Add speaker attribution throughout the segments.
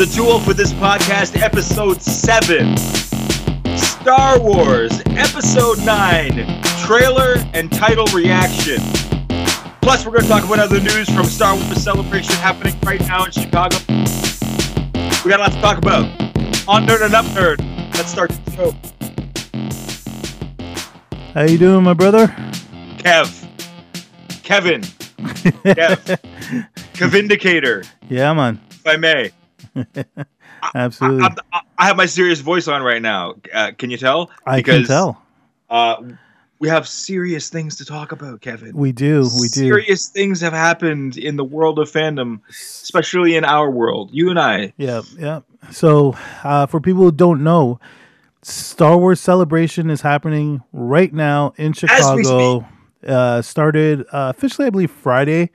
Speaker 1: To Too for This Podcast, Episode 7. Star Wars, Episode 9, trailer and title reaction. Plus, we're going to talk about other news from Star Wars Celebration happening right now in Chicago. We got a lot to talk about. On Nerd and Up Nerd. Let's start the show.
Speaker 2: How you doing, my brother?
Speaker 1: Kev. Kevin. Kev. Kevindicator,
Speaker 2: Yeah, man.
Speaker 1: if I may.
Speaker 2: Absolutely.
Speaker 1: I, I, I have my serious voice on right now. Uh, can you tell?
Speaker 2: I can tell.
Speaker 1: Uh, we have serious things to talk about, Kevin.
Speaker 2: We do. We do.
Speaker 1: Serious things have happened in the world of fandom, especially in our world. You and I.
Speaker 2: Yeah, yeah. So, uh, for people who don't know, Star Wars Celebration is happening right now in Chicago. Uh, started uh, officially, I believe, Friday.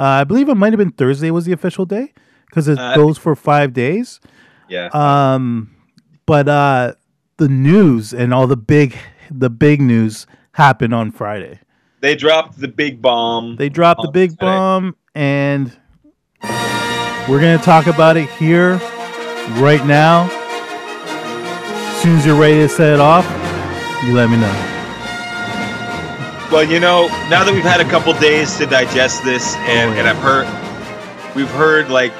Speaker 2: Uh, I believe it might have been Thursday was the official day because it
Speaker 1: Uh,
Speaker 2: goes for five days.
Speaker 1: Yeah.
Speaker 2: Um, but uh, the news and all the big, the big news happened on Friday.
Speaker 1: they dropped the big bomb.
Speaker 2: They dropped the big
Speaker 1: Friday.
Speaker 2: bomb, and we're gonna talk about it here, right now. As soon as you're ready to set it off, you let me know.
Speaker 1: Well, you know, now that we've had a couple days to digest this, and,
Speaker 2: Oh,
Speaker 1: and. I've heard, we've heard like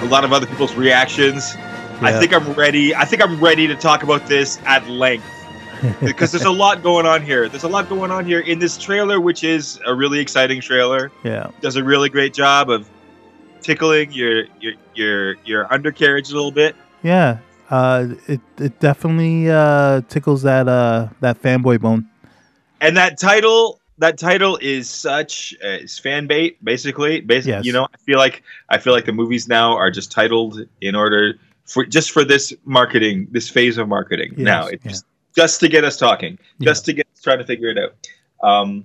Speaker 1: a lot of other people's reactions. I think I'm ready. I think I'm ready to talk about this at length because there's a lot going on here. There's a lot going on here in this trailer, which is a really exciting trailer.
Speaker 2: Yeah,
Speaker 1: Does a really great job of tickling your your your your undercarriage a little bit.
Speaker 2: yeah. Uh, it it definitely uh tickles that uh that fanboy bone.
Speaker 1: And that title, that title is such uh, it's fan bait, basically. Basically,
Speaker 2: Yes.
Speaker 1: you know, I feel like I feel like the movies now are just titled in order for just for this marketing, this phase of marketing.
Speaker 2: Yes,
Speaker 1: now, it's
Speaker 2: yeah.
Speaker 1: just, just to get us talking,
Speaker 2: Yeah.
Speaker 1: just to get us trying to figure it out. Um,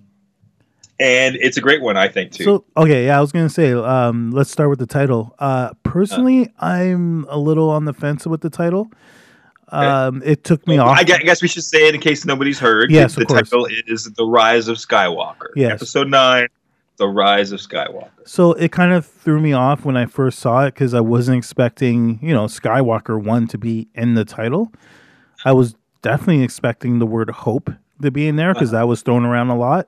Speaker 1: and it's a great one, I think, too.
Speaker 2: So okay, yeah, I was gonna say, um, let's start with the title. Uh, personally, I'm a little on the fence with the title. Um, it took me off.
Speaker 1: I guess, we should say it in case nobody's heard.
Speaker 2: Yes,
Speaker 1: the
Speaker 2: of course.
Speaker 1: title is "The Rise of Skywalker."
Speaker 2: Yes.
Speaker 1: Episode nine, "The Rise of Skywalker."
Speaker 2: So it kind of threw me off when I first saw it because I wasn't expecting, you know, Skywalker one to be in the title. I was definitely expecting the word hope to be in there because that was thrown around a lot,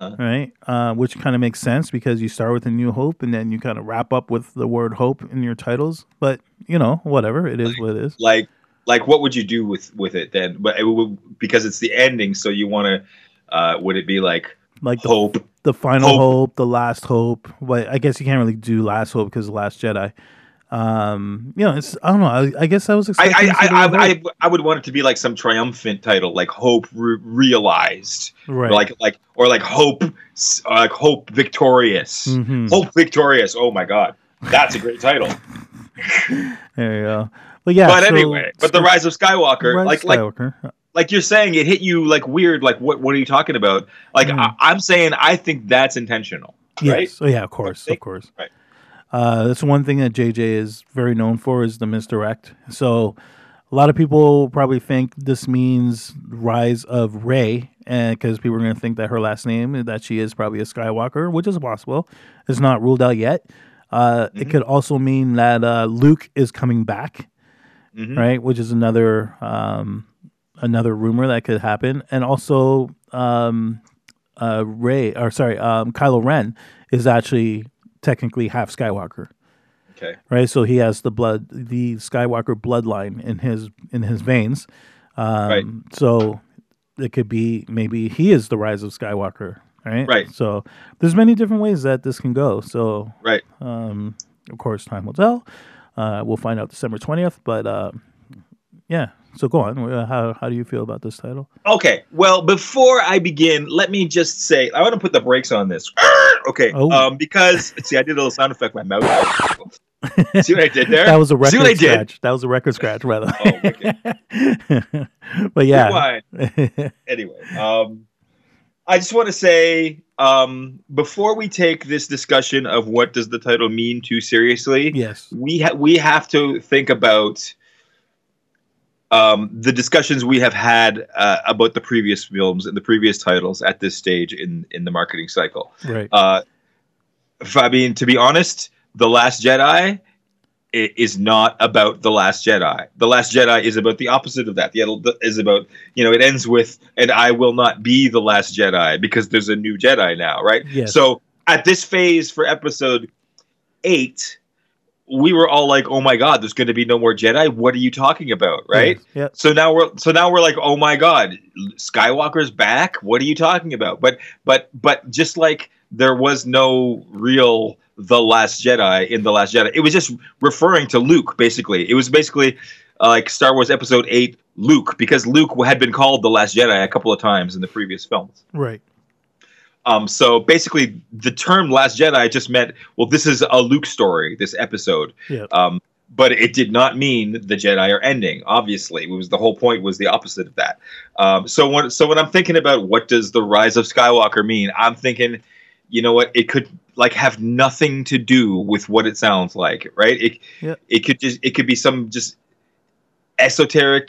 Speaker 1: Uh-huh.
Speaker 2: right? Uh, which kind of makes sense because you start with a new hope and then you kind of wrap up with the word hope in your titles. But you know, whatever it is, what it is.
Speaker 1: like like what would you do with with it then but it would, because it's the ending so you want to uh would it be like
Speaker 2: Like the,
Speaker 1: hope
Speaker 2: the final
Speaker 1: Hope.
Speaker 2: hope. the last hope. But I guess you can't really do last hope because the last Jedi. Um, you know, it's I don't know. I, I guess I was expecting.
Speaker 1: I,
Speaker 2: the
Speaker 1: I, I. I I would want it to be like some triumphant title like hope re- realized
Speaker 2: right.
Speaker 1: like like or like hope uh, like hope victorious
Speaker 2: Mhm.
Speaker 1: hope victorious oh my god that's a great title
Speaker 2: There you go. But yeah.
Speaker 1: but
Speaker 2: so-
Speaker 1: anyway but the rise of skywalker
Speaker 2: Rise
Speaker 1: like
Speaker 2: of
Speaker 1: like like you're saying it hit you like weird like what what are you talking about like
Speaker 2: Mm.
Speaker 1: I, i'm saying i think that's intentional right
Speaker 2: Yes. Oh yeah. Of course.
Speaker 1: Think-
Speaker 2: Of course.
Speaker 1: right.
Speaker 2: Uh, that's one thing that JJ is very known for is the misdirect. So a lot of people probably think this means rise of Rey, and because people are going to think that her last name that she is probably a Skywalker, which is possible. It's not ruled out yet. Uh, It
Speaker 1: Mhm.
Speaker 2: could also mean that uh, Luke is coming back.
Speaker 1: Mhm.
Speaker 2: right? Which is another um, another rumor that could happen, and also um, uh, Rey or sorry, um, Kylo Ren is actually technically half Skywalker,
Speaker 1: okay
Speaker 2: right? So he has the blood, the Skywalker bloodline in his in his veins. Um,
Speaker 1: Right.
Speaker 2: So it could be maybe he is the rise of Skywalker, right?
Speaker 1: Right.
Speaker 2: So there's many different ways that this can go. So
Speaker 1: right
Speaker 2: um, of course, time will tell. Uh, we'll find out December twentieth. But uh, yeah, so go on. Uh, How how do you feel about this title?
Speaker 1: Okay. Well, before I begin, let me just say I want to put the brakes on this. Okay.
Speaker 2: Oh.
Speaker 1: Um, because see, I did a little sound effect. with My mouth. see what I did there?
Speaker 2: That was a
Speaker 1: See what I
Speaker 2: record scratch. That was a record scratch, rather.
Speaker 1: Oh, okay.
Speaker 2: but yeah.
Speaker 1: Anyway, um, I just want to say um, before we take this discussion of what does the title mean too seriously,
Speaker 2: yes,
Speaker 1: we ha- we have to think about um, the discussions we have had uh, about the previous films and the previous titles at this stage in in the marketing cycle.
Speaker 2: right.
Speaker 1: Uh, I mean, to be honest, the Last Jedi is not about the Last Jedi. The Last Jedi is about the opposite of that. The is about you know it ends with and I will not be the Last Jedi because there's a new Jedi now, right?
Speaker 2: Yes.
Speaker 1: So at this phase for episode eight, we were all like, "Oh my God, there's going to be no more Jedi." What are you talking about, right?
Speaker 2: Yeah.
Speaker 1: So now we're so now we're like, "Oh my God, Skywalker's back." What are you talking about? But but but just like there was no real the Last Jedi in the Last Jedi, it was just referring to Luke. Basically, it was basically uh, like Star Wars Episode Eight, Luke, because Luke had been called the Last Jedi a couple of times in the previous films.
Speaker 2: Right.
Speaker 1: Um, so basically, the term "Last Jedi" just meant, well, this is a Luke story, this episode.
Speaker 2: Yeah.
Speaker 1: Um, but it did not mean the Jedi are ending. Obviously, it was the whole point was the opposite of that. Um, so when so when I'm thinking about what does the rise of Skywalker mean, I'm thinking, you know what, it could like have nothing to do with what it sounds like, right? It
Speaker 2: Yeah.
Speaker 1: it could just it could be some just esoteric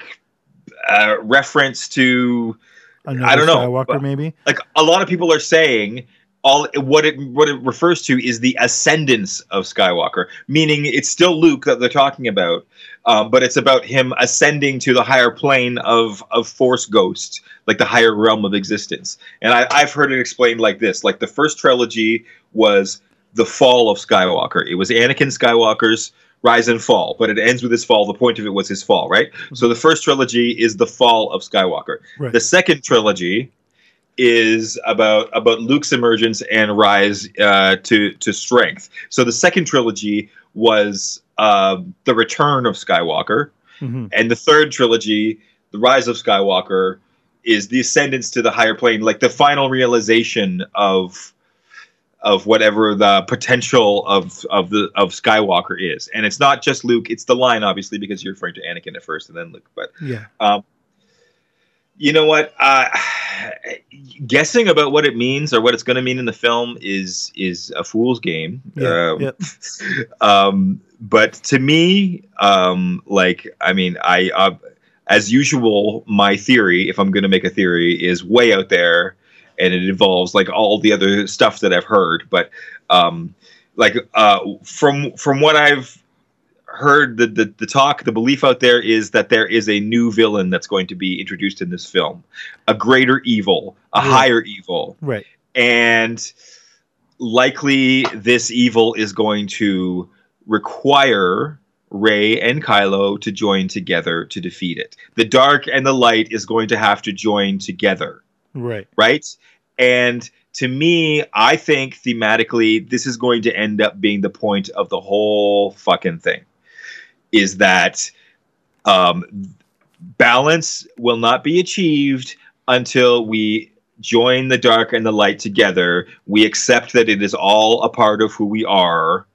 Speaker 1: uh, reference to
Speaker 2: Another
Speaker 1: I don't know,
Speaker 2: Skywalker, maybe.
Speaker 1: like a lot of people are saying all what it what it refers to is the ascendance of Skywalker, meaning it's still Luke that they're talking about, um, but it's about him ascending to the higher plane of of Force Ghost, like the higher realm of existence. And I, I've heard it explained like this: like the first trilogy was the fall of Skywalker. It was Anakin Skywalker's rise and fall, but it ends with his fall. The point of it was his fall, right? So the first trilogy is the fall of Skywalker.
Speaker 2: Right.
Speaker 1: The second trilogy is about about Luke's emergence and rise uh, to to strength. So the second trilogy was uh, the return of Skywalker,
Speaker 2: hmm
Speaker 1: and the third trilogy, the rise of Skywalker, is the ascendance to the higher plane, like the final realization of of whatever the potential of of the of Skywalker is. And it's not just Luke; it's the line, obviously, because you're referring to Anakin at first and then Luke, but
Speaker 2: Yeah.
Speaker 1: You know what? Uh, guessing about what it means or what it's going to mean in the film is is a fool's game.
Speaker 2: Yeah.
Speaker 1: Um,
Speaker 2: yeah.
Speaker 1: um, but to me, um, like I mean, I uh, as usual, my theory, if I'm going to make a theory, is way out there, and it involves like all the other stuff that I've heard. But um, like uh, from from what I've heard the, the the talk the belief out there is that there is a new villain that's going to be introduced in this film a greater evil a higher evil
Speaker 2: Right.
Speaker 1: and likely this evil is going to require Rey and Kylo to join together to defeat it. The dark and the light is going to have to join together,
Speaker 2: Right.
Speaker 1: right? And to me, I think thematically, this is going to end up being the point of the whole fucking thing. Is that um, balance will not be achieved until we join the dark and the light together. We accept that it is all a part of who we are,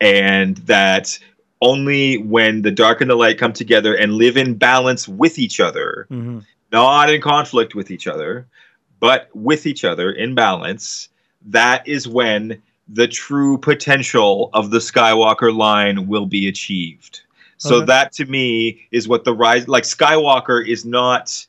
Speaker 1: and that only when the dark and the light come together and live in balance with each other,
Speaker 2: hmm
Speaker 1: not in conflict with each other, but with each other in balance, that is when the true potential of the Skywalker line will be achieved. So
Speaker 2: Okay.
Speaker 1: that to me is what the rise like Skywalker is not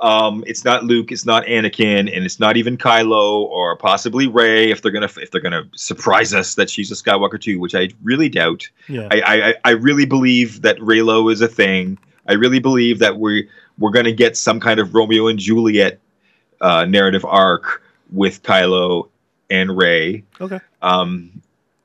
Speaker 1: um it's not Luke, it's not Anakin, and it's not even Kylo or possibly Rey if they're gonna if they're gonna surprise us that she's a Skywalker too, which I really doubt.
Speaker 2: Yeah.
Speaker 1: I, I I really believe that Reylo is a thing. I really believe that we we're gonna get some kind of Romeo and Juliet uh, narrative arc with Kylo and Rey,
Speaker 2: okay.
Speaker 1: um,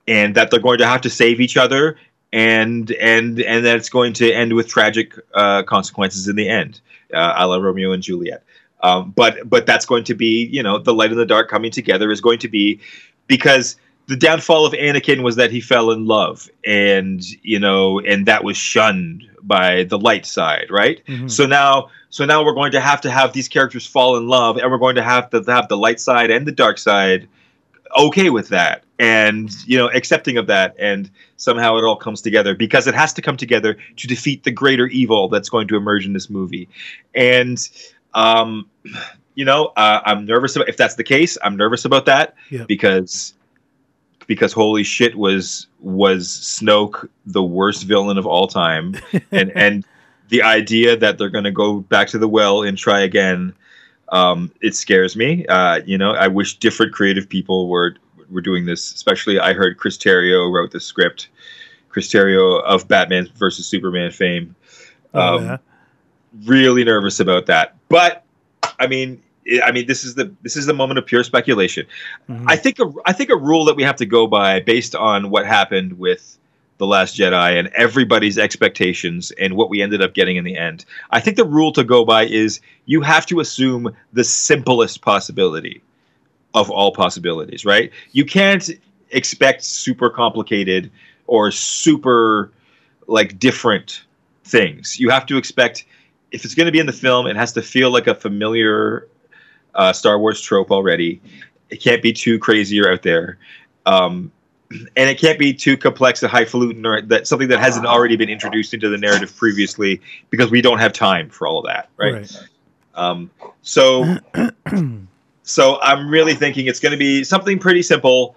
Speaker 1: and that they're going to have to save each other, and and and that it's going to end with tragic uh, consequences in the end, uh, a la Romeo and Juliet. Um, but but that's going to be you know the light and the dark coming together is going to be because the downfall of Anakin was that he fell in love and you know and that was shunned by the light side right
Speaker 2: Mhm.
Speaker 1: so now so now we're going to have to have these characters fall in love and we're going to have to have the light side and the dark side okay with that and you know accepting of that and somehow it all comes together because it has to come together to defeat the greater evil that's going to emerge in this movie and um you know uh, i'm nervous about if that's the case i'm nervous about that
Speaker 2: Yeah.
Speaker 1: because because holy shit was was snoke the worst villain of all time and and the idea that they're going to go back to the well and try again um, it scares me uh, you know i wish different creative people were were doing this especially i heard chris terrio wrote the script Chris Terrio of Batman versus Superman fame.
Speaker 2: Oh,
Speaker 1: Um,
Speaker 2: yeah.
Speaker 1: Really nervous about that, but I mean, I mean, this is the this is the moment of pure speculation.
Speaker 2: Mhm.
Speaker 1: I think a, I think a rule that we have to go by based on what happened with the Last Jedi and everybody's expectations and what we ended up getting in the end. I think the rule to go by is you have to assume the simplest possibility of all possibilities, right? You can't expect super complicated or super like different things. You have to expect if it's going to be in the film, it has to feel like a familiar uh, Star Wars trope already. It can't be too crazy or out there, um, and it can't be too complex or highfalutin or that something that hasn't already been introduced into the narrative previously because we don't have time for all of that, right? Um, so, so I'm really thinking it's going to be something pretty simple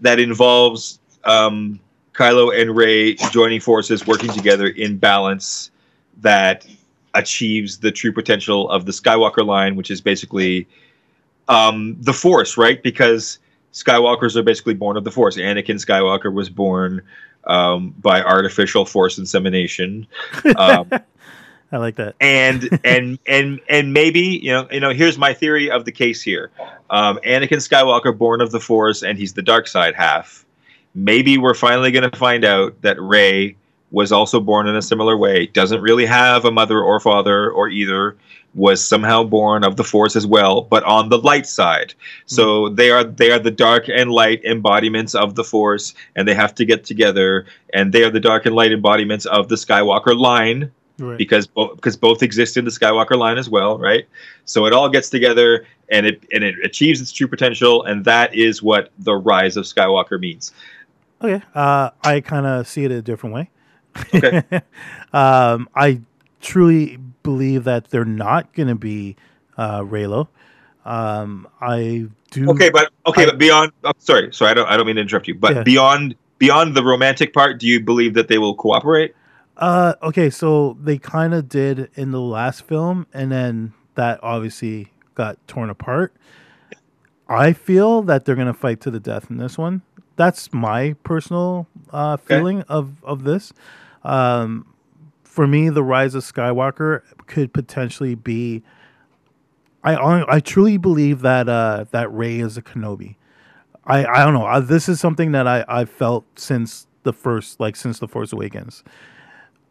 Speaker 1: that involves um, Kylo and Rey joining forces, working together in balance that achieves the true potential of the Skywalker line, which is basically um, the Force, right? Because Skywalkers are basically born of the Force. Anakin Skywalker was born um, by artificial Force insemination. Um,
Speaker 2: I like that.
Speaker 1: and and and and maybe you know you know here's my theory of the case here um, anakin skywalker born of the force and he's the dark side half maybe we're finally going to find out that rey was also born in a similar way doesn't really have a mother or father or either was somehow born of the force as well but on the light side so they are they are the dark and light embodiments of the force and they have to get together and they are the dark and light embodiments of the skywalker line
Speaker 2: Right.
Speaker 1: because both because both exist in the Skywalker line as well, right? So it all gets together and it and it achieves its true potential, and that is what the rise of Skywalker means.
Speaker 2: Okay. Uh, I kind of see it a different way.
Speaker 1: Okay.
Speaker 2: um, I truly believe that they're not going to be uh, Reylo. Um, I do.
Speaker 1: Okay, but okay,
Speaker 2: I-
Speaker 1: but beyond oh, sorry, sorry, I don't I don't mean to interrupt you, but
Speaker 2: Yeah.
Speaker 1: beyond beyond the romantic part, do you believe that they will cooperate?
Speaker 2: Uh, okay, so they kind of did in the last film, and then that obviously got torn apart. I feel that they're gonna fight to the death in this one. That's my personal uh,
Speaker 1: Okay.
Speaker 2: feeling of of this. Um, for me, the rise of Skywalker could potentially be. I I truly believe that uh, that Rey is a Kenobi. I, I don't know. Uh, this is something that I I felt since the first like since the Force Awakens.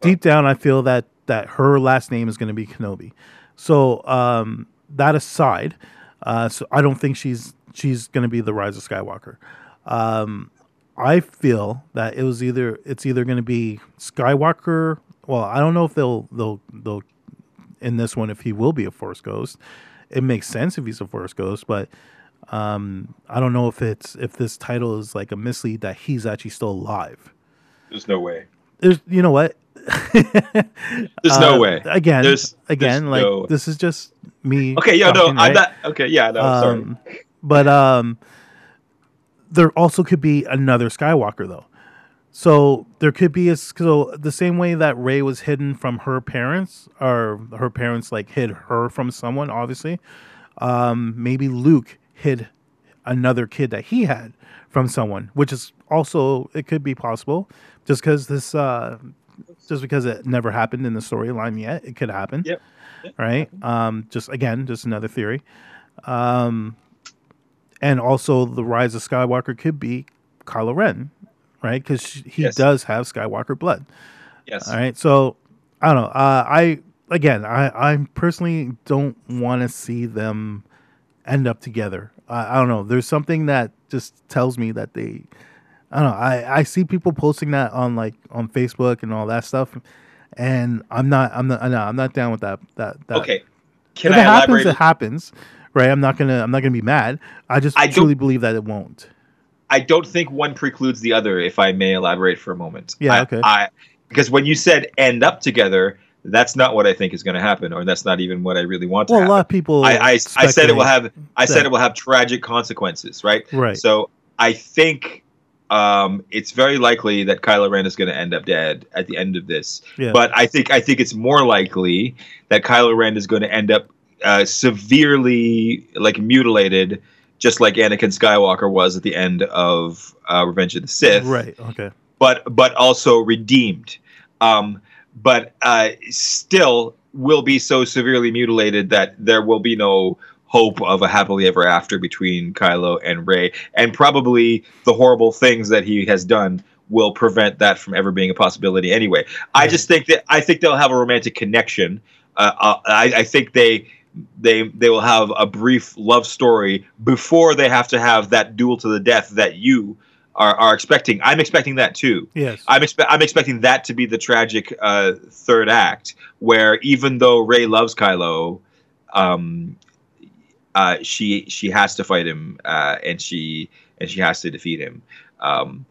Speaker 2: Deep down, I feel that that her last name is going to be Kenobi. So um, that aside, uh, so I don't think she's she's going to be the Rise of Skywalker. Um, I feel that it was either it's either going to be Skywalker. Well, I don't know if they'll they'll they'll in this one if he will be a Force Ghost. It makes sense if he's a Force Ghost, but um, I don't know if it's if this title is like a mislead that he's actually still alive.
Speaker 1: There's no way.
Speaker 2: There's, you know what?
Speaker 1: There's no
Speaker 2: Uh,
Speaker 1: way.
Speaker 2: Again,
Speaker 1: There's-
Speaker 2: again,
Speaker 1: there's
Speaker 2: like
Speaker 1: no-
Speaker 2: this is just me.
Speaker 1: Okay, yeah, no, I'm
Speaker 2: right?
Speaker 1: not. Okay, yeah, no, sorry.
Speaker 2: Um, but um, there also could be another Skywalker though. So there could be a so the same way that Rey was hidden from her parents, or her parents like hid her from someone. Obviously, um, maybe Luke hid another kid that he had from someone, which is also it could be possible. Just because this, uh, just because it never happened in the storyline yet, it could happen.
Speaker 1: Yep. Yep.
Speaker 2: Right. Um, just again, just another theory. Um, and also the rise of Skywalker could be Kylo Ren, right? Because he
Speaker 1: Yes.
Speaker 2: does have Skywalker blood.
Speaker 1: yes.
Speaker 2: All right. So I don't know. Uh, I again, I I personally don't want to see them end up together. I, I don't know. There's something that just tells me that they. I don't know. I I see people posting that on like on Facebook and all that stuff, and I'm not. I'm not. No, I'm not down with that. That. that.
Speaker 1: Okay. Can
Speaker 2: if
Speaker 1: I
Speaker 2: it happens,
Speaker 1: elaborate?
Speaker 2: it happens. Right. I'm not gonna. I'm not gonna be mad. I just
Speaker 1: I
Speaker 2: truly believe that it won't.
Speaker 1: I don't think one precludes the other, if I may elaborate for a moment.
Speaker 2: Yeah,
Speaker 1: I-
Speaker 2: okay.
Speaker 1: I, because when you said end up together, that's not what I think is going to happen, or that's not even what I really want to
Speaker 2: Well, a
Speaker 1: happen.
Speaker 2: lot of people.
Speaker 1: I, I, I said it will have I said it will have tragic consequences, right?
Speaker 2: Right.
Speaker 1: So I think um, it's very likely that Kylo Ren is going to end up dead at the end of this.
Speaker 2: Yeah.
Speaker 1: But I think I think it's more likely that Kylo Ren is going to end up uh, severely like mutilated, just like Anakin Skywalker was at the end of uh, Revenge of the Sith.
Speaker 2: Right. Okay.
Speaker 1: but but also redeemed. Um, but uh, still will be so severely mutilated that there will be no hope of a happily ever after between Kylo and Rey, and probably the horrible things that he has done will prevent that from ever being a possibility anyway. I just think that I think they'll have a romantic connection. Uh, uh, I, I think they they they will have a brief love story before they have to have that duel to the death that you are, are expecting. I'm expecting that too.
Speaker 2: Yes.
Speaker 1: I'm expe- I'm expecting that to be the tragic uh, third act, where even though Rey loves Kylo, um, uh, she she has to fight him, uh, and she and she has to defeat him. Um,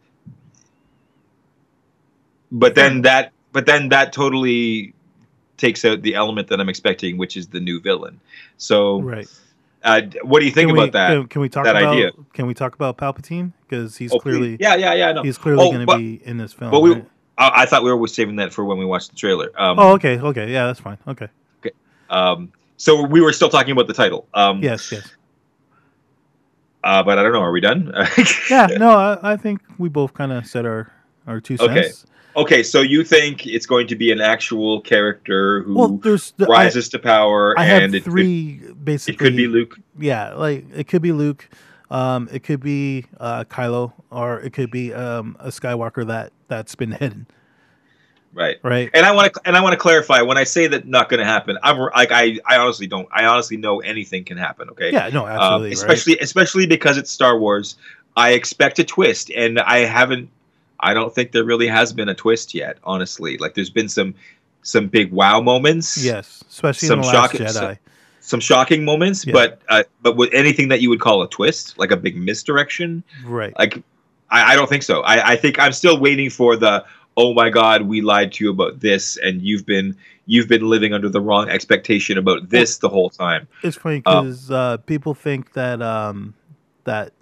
Speaker 1: but then that but then that totally takes out the element that I'm expecting, which is the new villain. So,
Speaker 2: Right.
Speaker 1: uh, what do you think about that?
Speaker 2: Can, can we talk
Speaker 1: that
Speaker 2: about
Speaker 1: idea?
Speaker 2: Can we talk about Palpatine because he's
Speaker 1: Oh,
Speaker 2: clearly
Speaker 1: yeah, yeah, yeah. No,
Speaker 2: he's clearly
Speaker 1: Oh,
Speaker 2: going to be in this film.
Speaker 1: but we-
Speaker 2: right?
Speaker 1: I, I thought we were saving that for when we watched the trailer. Um,
Speaker 2: Oh, okay, okay, yeah, that's fine. Okay,
Speaker 1: um, so we were still talking about the title. Um,
Speaker 2: yes, yes,
Speaker 1: Uh, but I don't know. Are we done?
Speaker 2: yeah. No, I, I think we both kind of said our our two cents.
Speaker 1: Okay. Okay, so you think it's going to be an actual character who
Speaker 2: Well, there's the, I,
Speaker 1: rises to power,
Speaker 2: I
Speaker 1: and
Speaker 2: have
Speaker 1: it
Speaker 2: three
Speaker 1: could,
Speaker 2: basically.
Speaker 1: it could be Luke.
Speaker 2: Yeah, like it could be Luke, um, it could be uh, Kylo, or it could be um, a Skywalker that that's been hidden.
Speaker 1: Right.
Speaker 2: Right.
Speaker 1: And I want to and I want to clarify when I say that not going to happen. I'm like I I honestly don't. I honestly know anything can happen. Okay.
Speaker 2: Yeah. No.
Speaker 1: Um,
Speaker 2: Absolutely. right.
Speaker 1: especially especially because it's Star Wars. I expect a twist, and I haven't. I don't think there really has been a twist yet. Honestly, like there's been some some big wow moments.
Speaker 2: Yes. Especially
Speaker 1: some
Speaker 2: in the Last
Speaker 1: shocking-
Speaker 2: Jedi.
Speaker 1: some- Some shocking moments,
Speaker 2: Yeah.
Speaker 1: but uh, but with anything that you would call a twist, like a big misdirection,
Speaker 2: right.
Speaker 1: like I, I don't think so. I, I think I'm still waiting for the oh my god, we lied to you about this, and you've been you've been living under the wrong expectation about this the whole time.
Speaker 2: It's funny
Speaker 1: Um,
Speaker 2: because uh, people think that um, that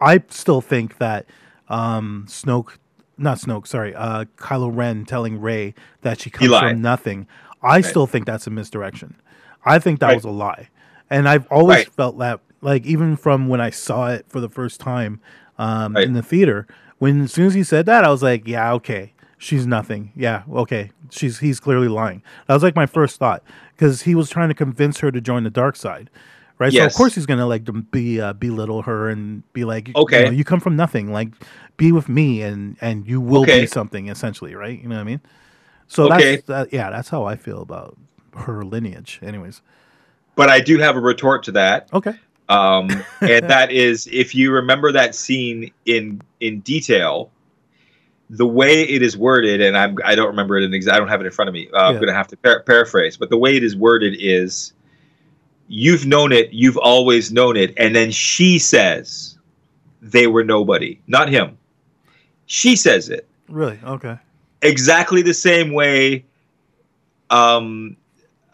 Speaker 2: I still think that um, Snoke, not Snoke, sorry, uh, Kylo Ren telling Rey that she comes from nothing. I still think that's a misdirection. I think that
Speaker 1: Right.
Speaker 2: was a lie, and I've always
Speaker 1: Right.
Speaker 2: felt that. Like even from when I saw it for the first time um,
Speaker 1: Right.
Speaker 2: in the theater, when as soon as he said that, I was like, yeah, okay. She's nothing. Yeah, okay. She's he's clearly lying. That was like my first thought because he was trying to convince her to join the dark side, right? So of course he's gonna like be uh, belittle her and be like,
Speaker 1: Okay.
Speaker 2: you, know, you come from nothing. Like, be with me and and you will
Speaker 1: Okay.
Speaker 2: be something essentially, right? You know what I mean? So
Speaker 1: Okay.
Speaker 2: that's that, yeah, that's how I feel about her lineage. Anyways,
Speaker 1: But I do have a retort to that,
Speaker 2: okay,
Speaker 1: um, and that is if you remember that scene in in detail, the way it is worded, and I'm I don't remember it in exa- I don't have it in front of me. Uh, I'm going to have to par- paraphrase, but the way it is worded is, you've known it, you've always known it, and then she says, they were nobody, not him. She says it
Speaker 2: really, okay,
Speaker 1: exactly the same way. Um,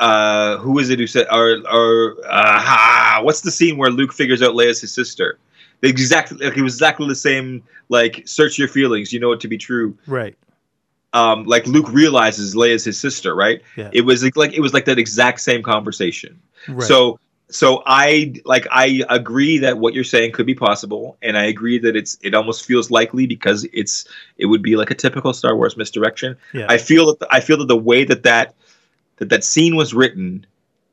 Speaker 1: uh, who is it who said, or, or, uh, ha, what's the scene where Luke figures out Leia's his sister? Exactly, like it was exactly the same. Like, search your feelings, you know it to be true.
Speaker 2: right,
Speaker 1: Um, like Luke realizes Leia's his sister, right?
Speaker 2: Yeah.
Speaker 1: It was like, like it was like that exact same conversation.
Speaker 2: right.
Speaker 1: So so I like I agree that what you're saying could be possible, and I agree that it's it almost feels likely because it's it would be like a typical Star Wars misdirection.
Speaker 2: yeah,
Speaker 1: I feel that the, I feel that the way that that that that scene was written,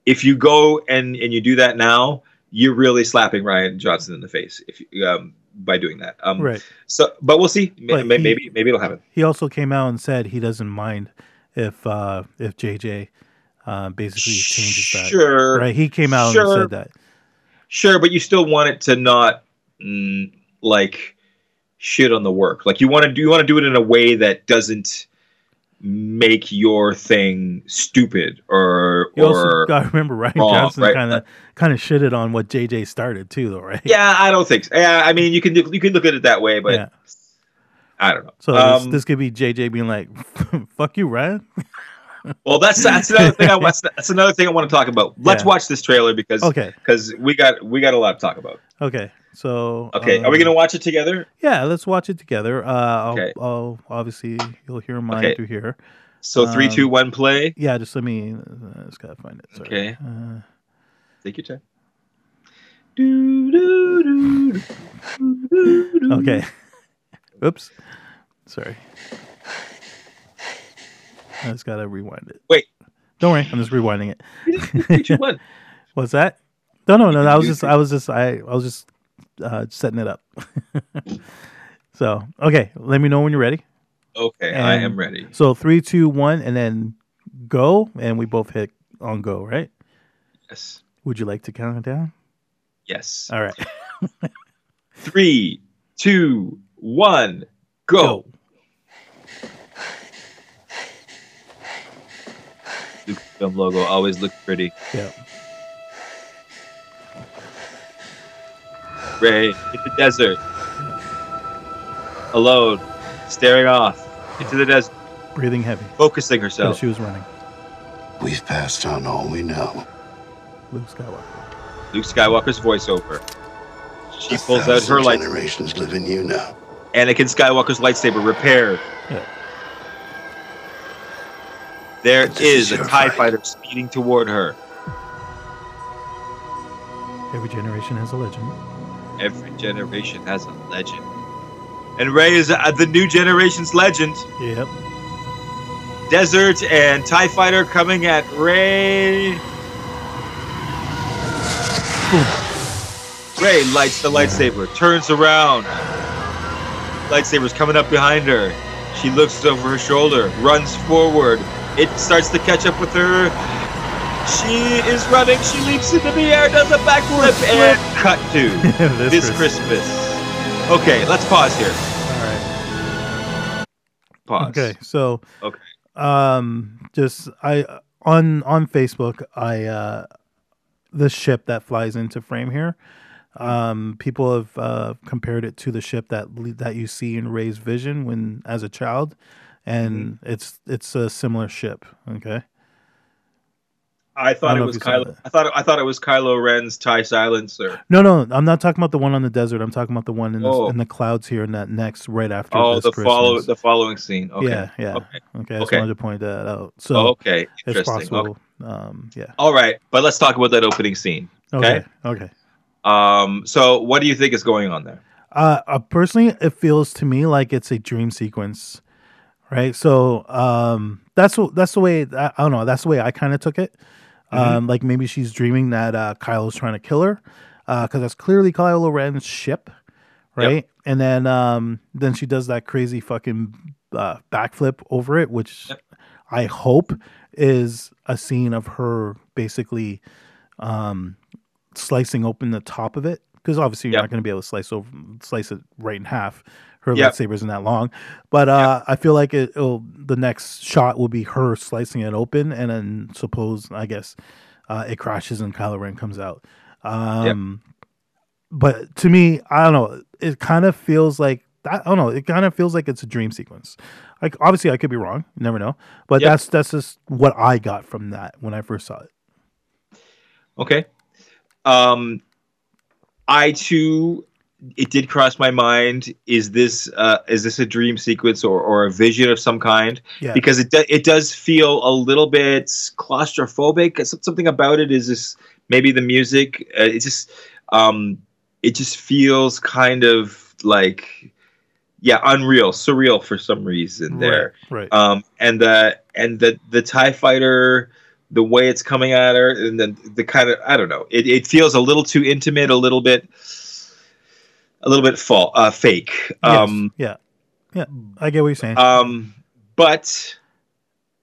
Speaker 1: if you go and and you do that now, you're really slapping Rian Johnson in the face if you, um by doing that. Um,
Speaker 2: right.
Speaker 1: So, but we'll see.
Speaker 2: But
Speaker 1: may-
Speaker 2: he-
Speaker 1: maybe maybe it'll happen.
Speaker 2: He also came out and said he doesn't mind if uh if JJ uh basically changes that.
Speaker 1: Sure.
Speaker 2: Right, he came out and said that.
Speaker 1: Sure, but you still want it to not mm, like shit on the work. Like you want to do you want to do it in a way that doesn't make your thing stupid or
Speaker 2: You
Speaker 1: or
Speaker 2: got to remember Rian
Speaker 1: wrong,
Speaker 2: Johnson kind of kind of shitted on what JJ started too, though, right?
Speaker 1: yeah, I don't think so. Yeah, I mean you can you can look at it that way, but
Speaker 2: Yeah.
Speaker 1: I don't know.
Speaker 2: So this,
Speaker 1: Um,
Speaker 2: this could be JJ being like, "Fuck you, Rian."
Speaker 1: well, that's that's another thing I want. That's another thing I want to talk about. Let's
Speaker 2: Yeah.
Speaker 1: watch this trailer because
Speaker 2: Okay,
Speaker 1: because we got we got a lot to talk about.
Speaker 2: okay. So
Speaker 1: Okay, are we
Speaker 2: um,
Speaker 1: gonna watch it together?
Speaker 2: Yeah, let's watch it together. Uh, I'll,
Speaker 1: Okay.
Speaker 2: I'll obviously you'll hear mine
Speaker 1: Okay.
Speaker 2: through here.
Speaker 1: So three,
Speaker 2: um,
Speaker 1: two, one, play.
Speaker 2: Yeah, just let me. Uh, just gotta find it. Sorry.
Speaker 1: Okay.
Speaker 2: Uh,
Speaker 1: Take your time. Do, do, do.
Speaker 2: okay. Oops. Sorry. I just gotta rewind it.
Speaker 1: Wait.
Speaker 2: Don't worry, I'm just rewinding it.
Speaker 1: Three, two, one.
Speaker 2: What's that? No, no, no. I was just, I was just, I, I was just uh, setting it up. so, okay, let me know when you're ready.
Speaker 1: Okay, I am ready.
Speaker 2: So three, two, one, and then go, and we both hit on go, right?
Speaker 1: Yes.
Speaker 2: Would you like to count it down?
Speaker 1: Yes.
Speaker 2: All right,
Speaker 1: Three, two, one, go. Lucasfilm logo always looked pretty.
Speaker 2: Yeah.
Speaker 1: Rey in the desert, alone, staring off into the desert,
Speaker 2: Breathing heavy
Speaker 1: focusing herself.
Speaker 2: she was running.
Speaker 3: We've passed on all we know.
Speaker 2: Luke Skywalker.
Speaker 1: Luke Skywalker's voiceover. She
Speaker 3: A
Speaker 1: pulls out her
Speaker 3: thousand
Speaker 1: light.
Speaker 3: generations live in you now.
Speaker 1: Anakin Skywalker's lightsaber repaired.
Speaker 2: Yeah.
Speaker 1: There
Speaker 3: This
Speaker 1: is
Speaker 3: is
Speaker 1: a
Speaker 3: your
Speaker 1: TIE
Speaker 3: fight.
Speaker 1: fighter speeding toward her.
Speaker 2: Every generation has a legend.
Speaker 1: Every generation has a legend. And Rey is uh, the new generation's legend.
Speaker 2: Yep.
Speaker 1: Desert and TIE fighter coming at Rey. Rey lights the lightsaber, turns around. Lightsaber's coming up behind her. She looks over her shoulder, runs forward. It starts to catch up with her. She is running. She leaps into the air, does a backflip, and cut to this Christmas. Okay, let's pause here.
Speaker 2: All right.
Speaker 1: Pause.
Speaker 2: Okay, so
Speaker 1: Okay.
Speaker 2: um, just I on on Facebook, I uh, the ship that flies into frame here. Um, people have uh, compared it to the ship that that you see in Rey's vision when as a child, and it's it's a similar ship. Okay.
Speaker 1: I
Speaker 2: I
Speaker 1: thought
Speaker 2: don't
Speaker 1: it was Kylo. I thought I thought it was Kylo Ren's TIE silencer.
Speaker 2: No, no, I'm not talking about the one on the desert. I'm talking about the one in the,
Speaker 1: Oh.
Speaker 2: in the clouds here, in that next right after.
Speaker 1: Oh,
Speaker 2: this
Speaker 1: the follow the following scene. Okay.
Speaker 2: Yeah, yeah.
Speaker 1: Okay.
Speaker 2: Okay, I just
Speaker 1: Okay.
Speaker 2: wanted to point that out. So
Speaker 1: okay.
Speaker 2: it's
Speaker 1: Interesting.
Speaker 2: possible.
Speaker 1: Okay.
Speaker 2: Um, yeah.
Speaker 1: All right, but let's talk about that opening scene.
Speaker 2: Okay. Okay.
Speaker 1: Um, so what do you think is going on there?
Speaker 2: Uh, uh, personally, it feels to me like it's a dream sequence, right? So um, that's that's the way I, don't know. That's the way I kind of took it.
Speaker 1: Mm-hmm.
Speaker 2: Um, like maybe she's dreaming that uh, Kylo's trying to kill her, because that's clearly Kylo Ren's ship, right? And then um, then she does that crazy fucking uh, backflip over it, which
Speaker 1: Yep.
Speaker 2: I hope is a scene of her basically um, slicing open the top of it because obviously you're
Speaker 1: Yep.
Speaker 2: not going to be able to slice over slice it right in half. Her
Speaker 1: Yep.
Speaker 2: lightsaber isn't that long, but uh, I feel like it, the next shot will be her slicing it open, and then suppose I guess uh, it crashes and Kylo Ren comes out. Um, But to me, I don't know. It kind of feels like I don't know. It kind of feels like it's a dream sequence. Like obviously, I could be wrong. You never know. But
Speaker 1: Yep.
Speaker 2: that's that's just what I got from that when I first saw it.
Speaker 1: Okay. Um, I too, it did cross my mind. Is this uh, is this a dream sequence or, or a vision of some kind?
Speaker 2: Yeah.
Speaker 1: Because it do, it does feel a little bit claustrophobic. Something about it is this maybe the music. Uh, it just um, it just feels kind of like yeah, unreal, surreal for some reason there
Speaker 2: Right. right.
Speaker 1: um, and the and the the Tie Fighter, the way it's coming at her, and then the kind of I don't know, it, it feels a little too intimate, a little bit, a little bit fall, uh, fake. Um,
Speaker 2: yes. Yeah. Yeah. I get what you're saying.
Speaker 1: um, but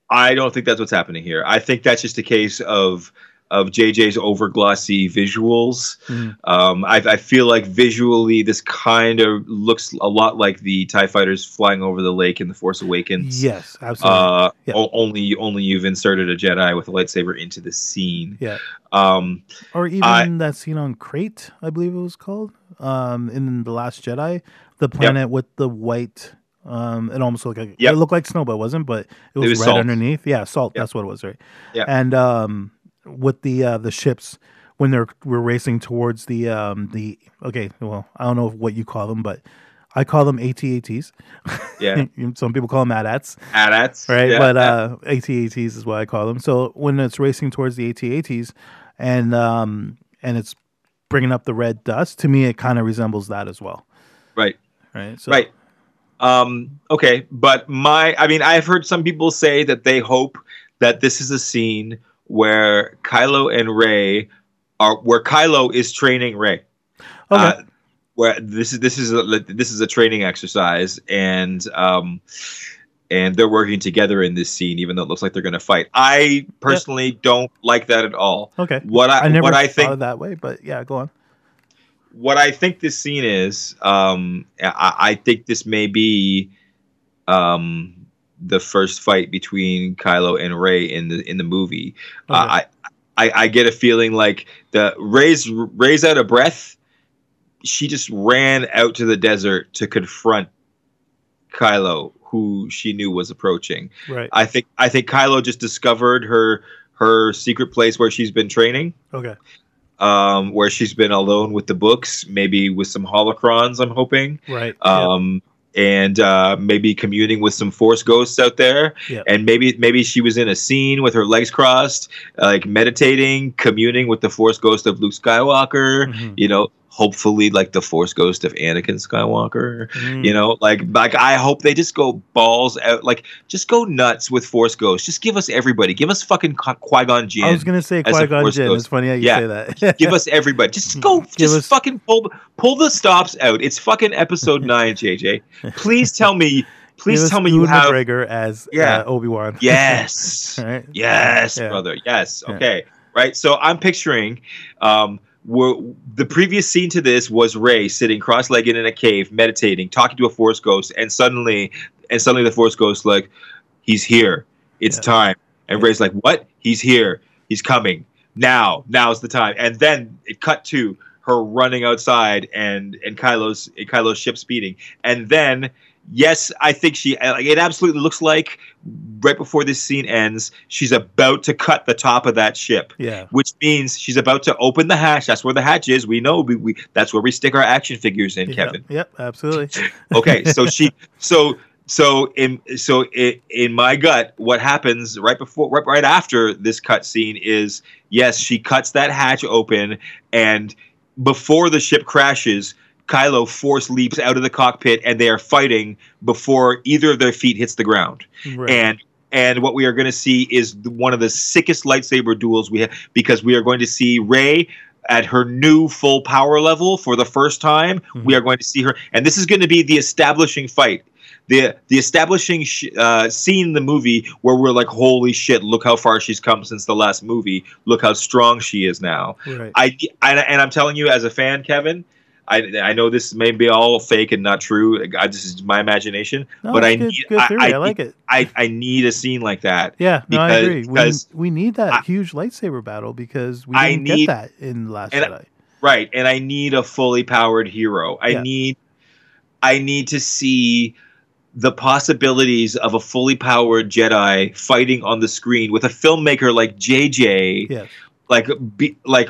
Speaker 1: I don't think that's what's happening here. I think that's just a case of of JJ's over glossy visuals.
Speaker 2: Mhm.
Speaker 1: Um, I, I feel like visually this kind of looks a lot like the Tie Fighters flying over the lake in The Force Awakens.
Speaker 2: Yes, absolutely.
Speaker 1: Uh,
Speaker 2: Yeah.
Speaker 1: o- only only you've inserted a Jedi with a lightsaber into the scene.
Speaker 2: yeah.
Speaker 1: Um,
Speaker 2: Or even
Speaker 1: I-
Speaker 2: that scene on Crait, I believe it was called, um, in the Last Jedi, the planet with the white. Um, it almost looked like
Speaker 1: Yep.
Speaker 2: it looked like snow, but it wasn't. But it was,
Speaker 1: was
Speaker 2: red
Speaker 1: salt.
Speaker 2: underneath. Yeah, salt.
Speaker 1: Yep.
Speaker 2: That's what it was, right?
Speaker 1: Yep.
Speaker 2: And um, with the uh, the ships when they're we're racing towards the um the okay, well, I don't know what you call them, but I call them ATATs.
Speaker 1: yeah,
Speaker 2: Some people call them AT-ATs
Speaker 1: AT-ATs,
Speaker 2: right?
Speaker 1: yeah,
Speaker 2: but
Speaker 1: uh,
Speaker 2: uh, ATATs is what I call them. So when it's racing towards the ATATs, and um, and it's bringing up the red dust, to me it kind of resembles that as well,
Speaker 1: right,
Speaker 2: right? So,
Speaker 1: right. Um, okay, but my, I mean, I've heard some people say that they hope that this is a scene where Kylo and Rey are, where Kylo is training Rey.
Speaker 2: Okay.
Speaker 1: Uh, where this is this is a, this is a training exercise, and um, and they're working together in this scene, even though it looks like they're going to fight. I personally don't like that at all.
Speaker 2: okay.
Speaker 1: What I,
Speaker 2: I never
Speaker 1: what I
Speaker 2: thought
Speaker 1: think
Speaker 2: of that way, but yeah, go on.
Speaker 1: what I think this scene is, um, I, I think this may be um, the first fight between Kylo and Rey in the in the movie. Uh, I, I I get a feeling like the Rey's Rey's out of breath. She just ran out to the desert to confront Kylo, who she knew was approaching.
Speaker 2: Right.
Speaker 1: I think I think Kylo just discovered her her secret place where she's been training
Speaker 2: Okay.
Speaker 1: um, where she's been alone with the books, maybe with some holocrons. I'm hoping,
Speaker 2: Right.
Speaker 1: um, and uh, maybe communing with some force ghosts out there. And maybe maybe she was in a scene with her legs crossed, like meditating, communing with the force ghost of Luke Skywalker.
Speaker 2: Mhm.
Speaker 1: You know, hopefully like the force ghost of Anakin Skywalker.
Speaker 2: Mm.
Speaker 1: You know, like like I hope they just go balls out, like just go nuts with Force ghosts. Just give us everybody. Give us fucking Qui Gon Jinn
Speaker 2: I was gonna say Qui Gon Jinn.
Speaker 1: ghost.
Speaker 2: It's funny how you
Speaker 1: Yeah.
Speaker 2: say that.
Speaker 1: give us everybody. Just go, just
Speaker 2: us-
Speaker 1: fucking pull pull the stops out. It's fucking episode nine, JJ. Please tell me, please tell me you have.
Speaker 2: McGregor as
Speaker 1: Yeah.
Speaker 2: uh, Obi Wan.
Speaker 1: Yes,
Speaker 2: right.
Speaker 1: yes,
Speaker 2: Yeah.
Speaker 1: brother. Yes.
Speaker 2: Yeah.
Speaker 1: Okay. Right. So I'm picturing. Um, where the previous scene to this was Rey sitting cross-legged in a cave, meditating, talking to a force ghost, and suddenly, and suddenly the force ghost like, he's here. It's
Speaker 2: Yeah.
Speaker 1: time. And. Rey's like, what? He's here. He's coming. Now. Now's the time. And then it cut to her running outside and and Kylo's and Kylo's ship speeding. And then yes, I think she uh, like it absolutely looks like right before this scene ends, she's about to cut the top of that ship.
Speaker 2: Yeah.
Speaker 1: Which means she's about to open the hatch. That's where the hatch is. We know we, we that's where we stick our action figures in,
Speaker 2: Yep,
Speaker 1: Kevin.
Speaker 2: Yep. Absolutely.
Speaker 1: Okay, so she so so in so in, in my gut, what happens right before right, right after this cut scene is yes, she cuts that hatch open and before the ship crashes, Kylo force leaps out of the cockpit and they are fighting before either of their feet hits the ground.
Speaker 2: Right.
Speaker 1: And and what we are going to see is one of the sickest lightsaber duels we have because we are going to see Rey at her new full power level for the first time.
Speaker 2: Mhm.
Speaker 1: We are going to see her, and this is going to be the establishing fight. The, the establishing sh- uh, scene in the movie where we're like, holy shit, look how far she's come since the last movie. Look how strong she is now.
Speaker 2: right.
Speaker 1: I, I and I'm telling you as a fan, Kevin. I, I know this may be all fake and not true. I, this is my imagination,
Speaker 2: No,
Speaker 1: but I
Speaker 2: good,
Speaker 1: need
Speaker 2: good
Speaker 1: I,
Speaker 2: theory.
Speaker 1: I,
Speaker 2: I, like it.
Speaker 1: I, I need a scene like that.
Speaker 2: Yeah, no, I agree. We,
Speaker 1: because
Speaker 2: we need that huge lightsaber battle because we didn't
Speaker 1: need-
Speaker 2: get that in Last Jedi.
Speaker 1: Right, and I need a fully powered hero. I
Speaker 2: Yeah.
Speaker 1: need I need to see the possibilities of a fully powered Jedi fighting on the screen with a filmmaker like JJ
Speaker 2: Yes.
Speaker 1: like be, like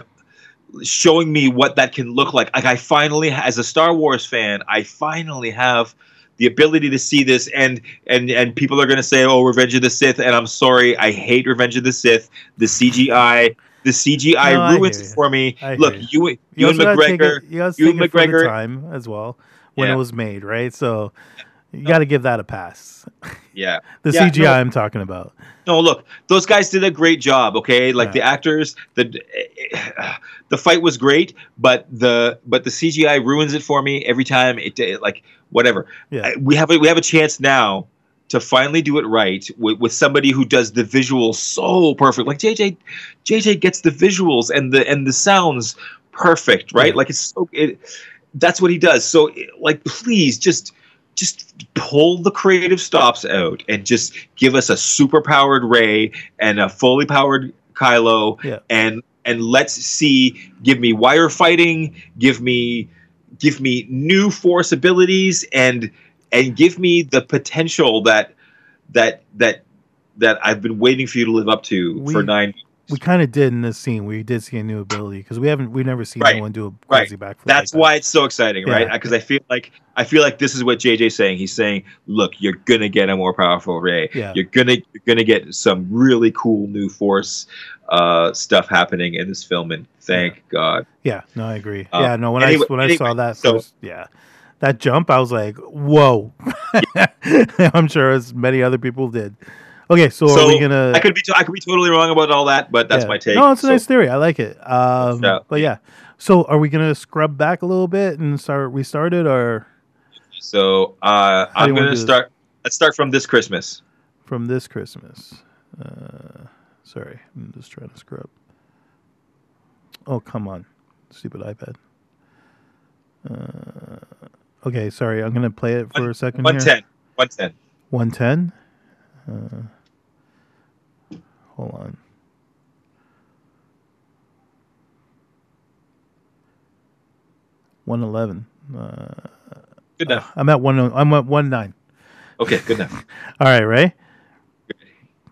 Speaker 1: showing me what that can look like. Like I finally as a Star Wars fan, I finally have the ability to see this and and and people are going to say oh Revenge of the Sith and I'm sorry, I hate Revenge of the Sith. The CGI the CGI
Speaker 2: No,
Speaker 1: ruins it for me.
Speaker 2: I
Speaker 1: Look,
Speaker 2: hear
Speaker 1: you you and McGregor
Speaker 2: it- you it for
Speaker 1: McGregor-
Speaker 2: time as well when
Speaker 1: Yeah.
Speaker 2: it was made, right? So you got to give that a pass.
Speaker 1: yeah.
Speaker 2: The
Speaker 1: Yeah,
Speaker 2: CGI
Speaker 1: no.
Speaker 2: I'm talking about.
Speaker 1: No, look, those guys did a great job. Okay, like
Speaker 2: Yeah.
Speaker 1: the actors, the the fight was great, but the but the CGI ruins it for me every time. It, it like whatever.
Speaker 2: Yeah.
Speaker 1: I- we have a, we have a chance now to finally do it right with, with somebody who does the visuals so perfect. Like JJ, JJ gets the visuals and the and the sounds perfect, right?
Speaker 2: Yeah.
Speaker 1: Like it's so it. That's what he does. So like, please just just pull the creative stops out and just give us a super powered Rey and a fully powered Kylo
Speaker 2: Yeah.
Speaker 1: and and let's see give me wire fighting give me give me new force abilities and and give me the potential that that that that I've been waiting for you to live up to for
Speaker 2: We-
Speaker 1: nine
Speaker 2: We kind of did in this scene. We did see a new ability because we haven't we've never seen
Speaker 1: Right.
Speaker 2: anyone do a
Speaker 1: Right.
Speaker 2: crazy backflip.
Speaker 1: That's
Speaker 2: like that.
Speaker 1: why it's so exciting, right? Because I feel like I feel like this is what JJ's saying. He's saying, "Look, you're gonna get a more powerful Rey.
Speaker 2: Yeah.
Speaker 1: You're gonna you're gonna get some really cool new Force uh, stuff happening in this film." And thank God.
Speaker 2: Yeah, no, I agree.
Speaker 1: Um,
Speaker 2: yeah, no, when
Speaker 1: anyway-
Speaker 2: I when I saw that
Speaker 1: so-
Speaker 2: first, yeah, that jump, I was like, "Whoa!" I'm sure as many other people did. Okay, so,
Speaker 1: so
Speaker 2: are we gonna?
Speaker 1: I could be to- I could be totally wrong about all that, but that's
Speaker 2: yeah.
Speaker 1: my take.
Speaker 2: No, it's a
Speaker 1: So-
Speaker 2: nice theory. I like it. Um,
Speaker 1: Yeah.
Speaker 2: But yeah, so are we gonna scrub back a little bit and start restart it, or
Speaker 1: So uh, I'm gonna
Speaker 2: do this?
Speaker 1: start. Let's start from this Christmas.
Speaker 2: from this Christmas? Uh, sorry, I'm just trying to scrub. Oh come on, stupid iPad. Uh, okay, sorry. I'm gonna play it for a second.
Speaker 1: One ten. One ten.
Speaker 2: 110. Uh, hold on. One eleven. Uh,
Speaker 1: Good enough.
Speaker 2: I'm at one. I'm at one nine.
Speaker 1: Okay, good enough.
Speaker 2: All right, Ray.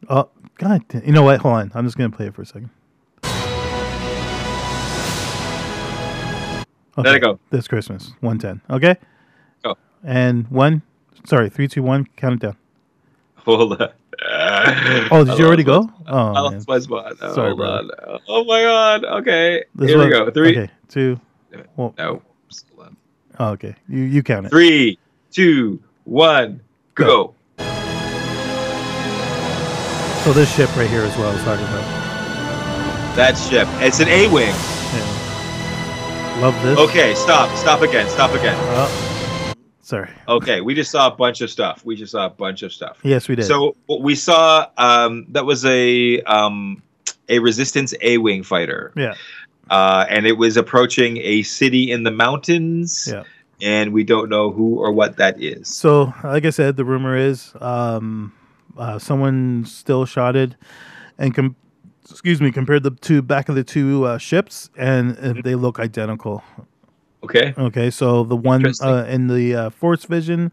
Speaker 2: Oh God! You know what? Hold on. I'm just gonna play it for a second.
Speaker 1: Let it go.
Speaker 2: This Christmas, one ten. Okay.
Speaker 1: Go.
Speaker 2: And one. Sorry, three, two, one. Count it down.
Speaker 1: Hold on.
Speaker 2: Oh, did you already go? Oh,
Speaker 1: I lost my oh, spot. Oh,
Speaker 2: Sorry,
Speaker 1: hold
Speaker 2: brother.
Speaker 1: on. Oh my god. Okay.
Speaker 2: This
Speaker 1: Here we go. Three.
Speaker 2: Okay, two. Well,
Speaker 1: No.
Speaker 2: Oh, okay. You you count it.
Speaker 1: Three, two, one, go.
Speaker 2: So this ship right here is what I was talking about.
Speaker 1: That ship. It's an A-wing.
Speaker 2: Yeah. Love this.
Speaker 1: Okay, stop. Stop again. Stop again.
Speaker 2: Oh, sorry.
Speaker 1: Okay, we just saw a bunch of stuff. We just saw a bunch of stuff.
Speaker 2: Yes, we did.
Speaker 1: So we saw um, that was a um, a resistance A-wing fighter.
Speaker 2: yeah,
Speaker 1: uh, and it was approaching a city in the mountains.
Speaker 2: Yeah.
Speaker 1: And we don't know who or what that is.
Speaker 2: So, like I said, the rumor is um, uh, someone still shotted and com- excuse me compared the two back of the two uh, ships, and uh, they look identical.
Speaker 1: Okay.
Speaker 2: Okay, so the one uh, in the uh, Force Vision,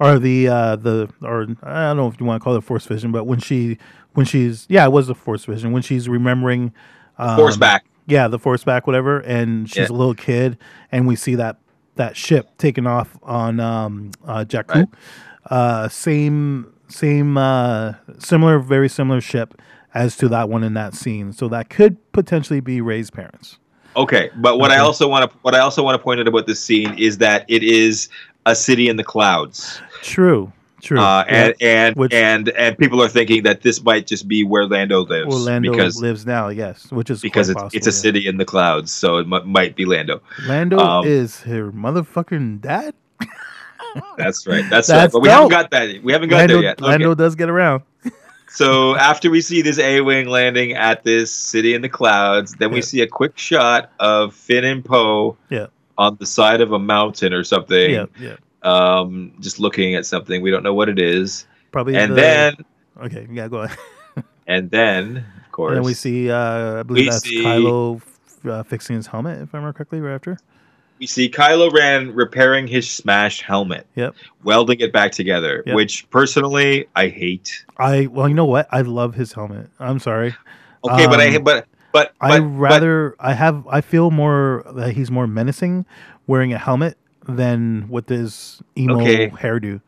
Speaker 2: or the uh, the or I don't know if you want to call it Force Vision, but when she when she's yeah, it was a Force Vision when she's remembering um,
Speaker 1: Force back.
Speaker 2: yeah, the force back, whatever, and she's
Speaker 1: Yeah.
Speaker 2: a little kid, and we see that that ship taking off on um, uh, Jakku.
Speaker 1: Right.
Speaker 2: Uh, same, same, uh, similar, very similar ship as to that one in that scene. So that could potentially be Rey's parents.
Speaker 1: Okay, but what I also want to what I also want to point out about this scene is that it is a city in the clouds,
Speaker 2: True, true.
Speaker 1: uh,
Speaker 2: Yeah.
Speaker 1: and and
Speaker 2: Which-
Speaker 1: and and people are thinking that this might just be where Lando lives
Speaker 2: Orlando
Speaker 1: because
Speaker 2: lives now, yes, which is
Speaker 1: because it's it's a
Speaker 2: possible,
Speaker 1: city in the clouds, so it m- might be Lando.
Speaker 2: Lando
Speaker 1: um,
Speaker 2: is her motherfucking dad.
Speaker 1: That's right. That's,
Speaker 2: That's
Speaker 1: right. But we haven't got that. We haven't got
Speaker 2: Lando,
Speaker 1: there yet. Okay.
Speaker 2: Lando does get around.
Speaker 1: So after we see this A-wing landing at this city in the clouds, then we
Speaker 2: Yeah.
Speaker 1: see a quick shot of Finn and Poe
Speaker 2: Yeah.
Speaker 1: on the side of a mountain or something,
Speaker 2: Yeah, yeah.
Speaker 1: um, just looking at something. We don't know what it is.
Speaker 2: Probably.
Speaker 1: And
Speaker 2: the-
Speaker 1: then,
Speaker 2: okay, yeah, go ahead.
Speaker 1: and then, of course,
Speaker 2: And then we see, uh, I believe
Speaker 1: We
Speaker 2: that's
Speaker 1: see-
Speaker 2: Kylo uh, fixing his helmet, if I remember correctly, right after.
Speaker 1: We see Kylo Ren repairing his smashed helmet,
Speaker 2: Yep.
Speaker 1: welding it back together,
Speaker 2: Yep.
Speaker 1: which personally I hate.
Speaker 2: I well, you know what? I love his helmet. I'm sorry.
Speaker 1: Okay, but I
Speaker 2: Um,
Speaker 1: but but
Speaker 2: I
Speaker 1: but-
Speaker 2: rather I have I feel more that he's more menacing wearing a helmet than with his emo
Speaker 1: Okay.
Speaker 2: hairdo.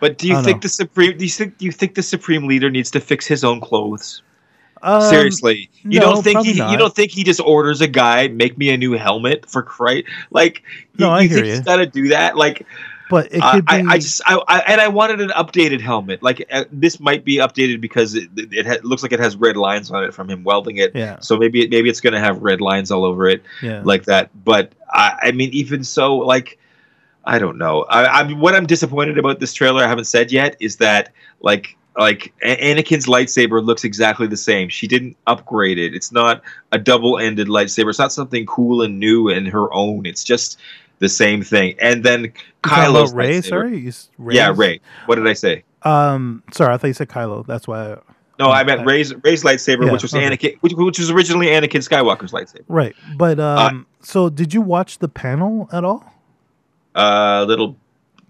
Speaker 1: But do you think
Speaker 2: know.
Speaker 1: the supreme? Do you think do you think the supreme leader needs to fix his own clothes?
Speaker 2: Um,
Speaker 1: Seriously, you
Speaker 2: no,
Speaker 1: don't think he?
Speaker 2: not.
Speaker 1: You don't think he just orders a guy make me a new helmet for Christ? Like,
Speaker 2: No,
Speaker 1: you,
Speaker 2: I
Speaker 1: you
Speaker 2: hear you.
Speaker 1: he's got to do that? Like,
Speaker 2: but it
Speaker 1: uh,
Speaker 2: be.
Speaker 1: I, I just I, I and I wanted an updated helmet. Like, uh, this might be updated because it it, ha- looks like it has red lines on it from him welding it.
Speaker 2: yeah,
Speaker 1: So maybe it, maybe it's gonna have red lines all over it
Speaker 2: yeah.
Speaker 1: like that. But I, I mean, even so, like, I don't know. I, I mean, what I'm disappointed about this trailer, I haven't said yet, is that like like A- Anakin's lightsaber looks exactly the same. She didn't upgrade it. It's not a double-ended lightsaber. It's not something cool and new and her own. It's just the same thing. And then Kylo's
Speaker 2: Rey.
Speaker 1: lightsaber-
Speaker 2: Sorry, You s-
Speaker 1: Yeah, Rey. What did I say?
Speaker 2: Um, sorry, I thought you said Kylo. That's why. I,
Speaker 1: No, I meant
Speaker 2: Uh,
Speaker 1: Rey's Rey's lightsaber,
Speaker 2: yeah,
Speaker 1: which was
Speaker 2: okay.
Speaker 1: Anakin, which, which was originally Anakin Skywalker's lightsaber.
Speaker 2: right, but
Speaker 1: Uh,
Speaker 2: um, so did you watch the panel at all?
Speaker 1: Uh, little.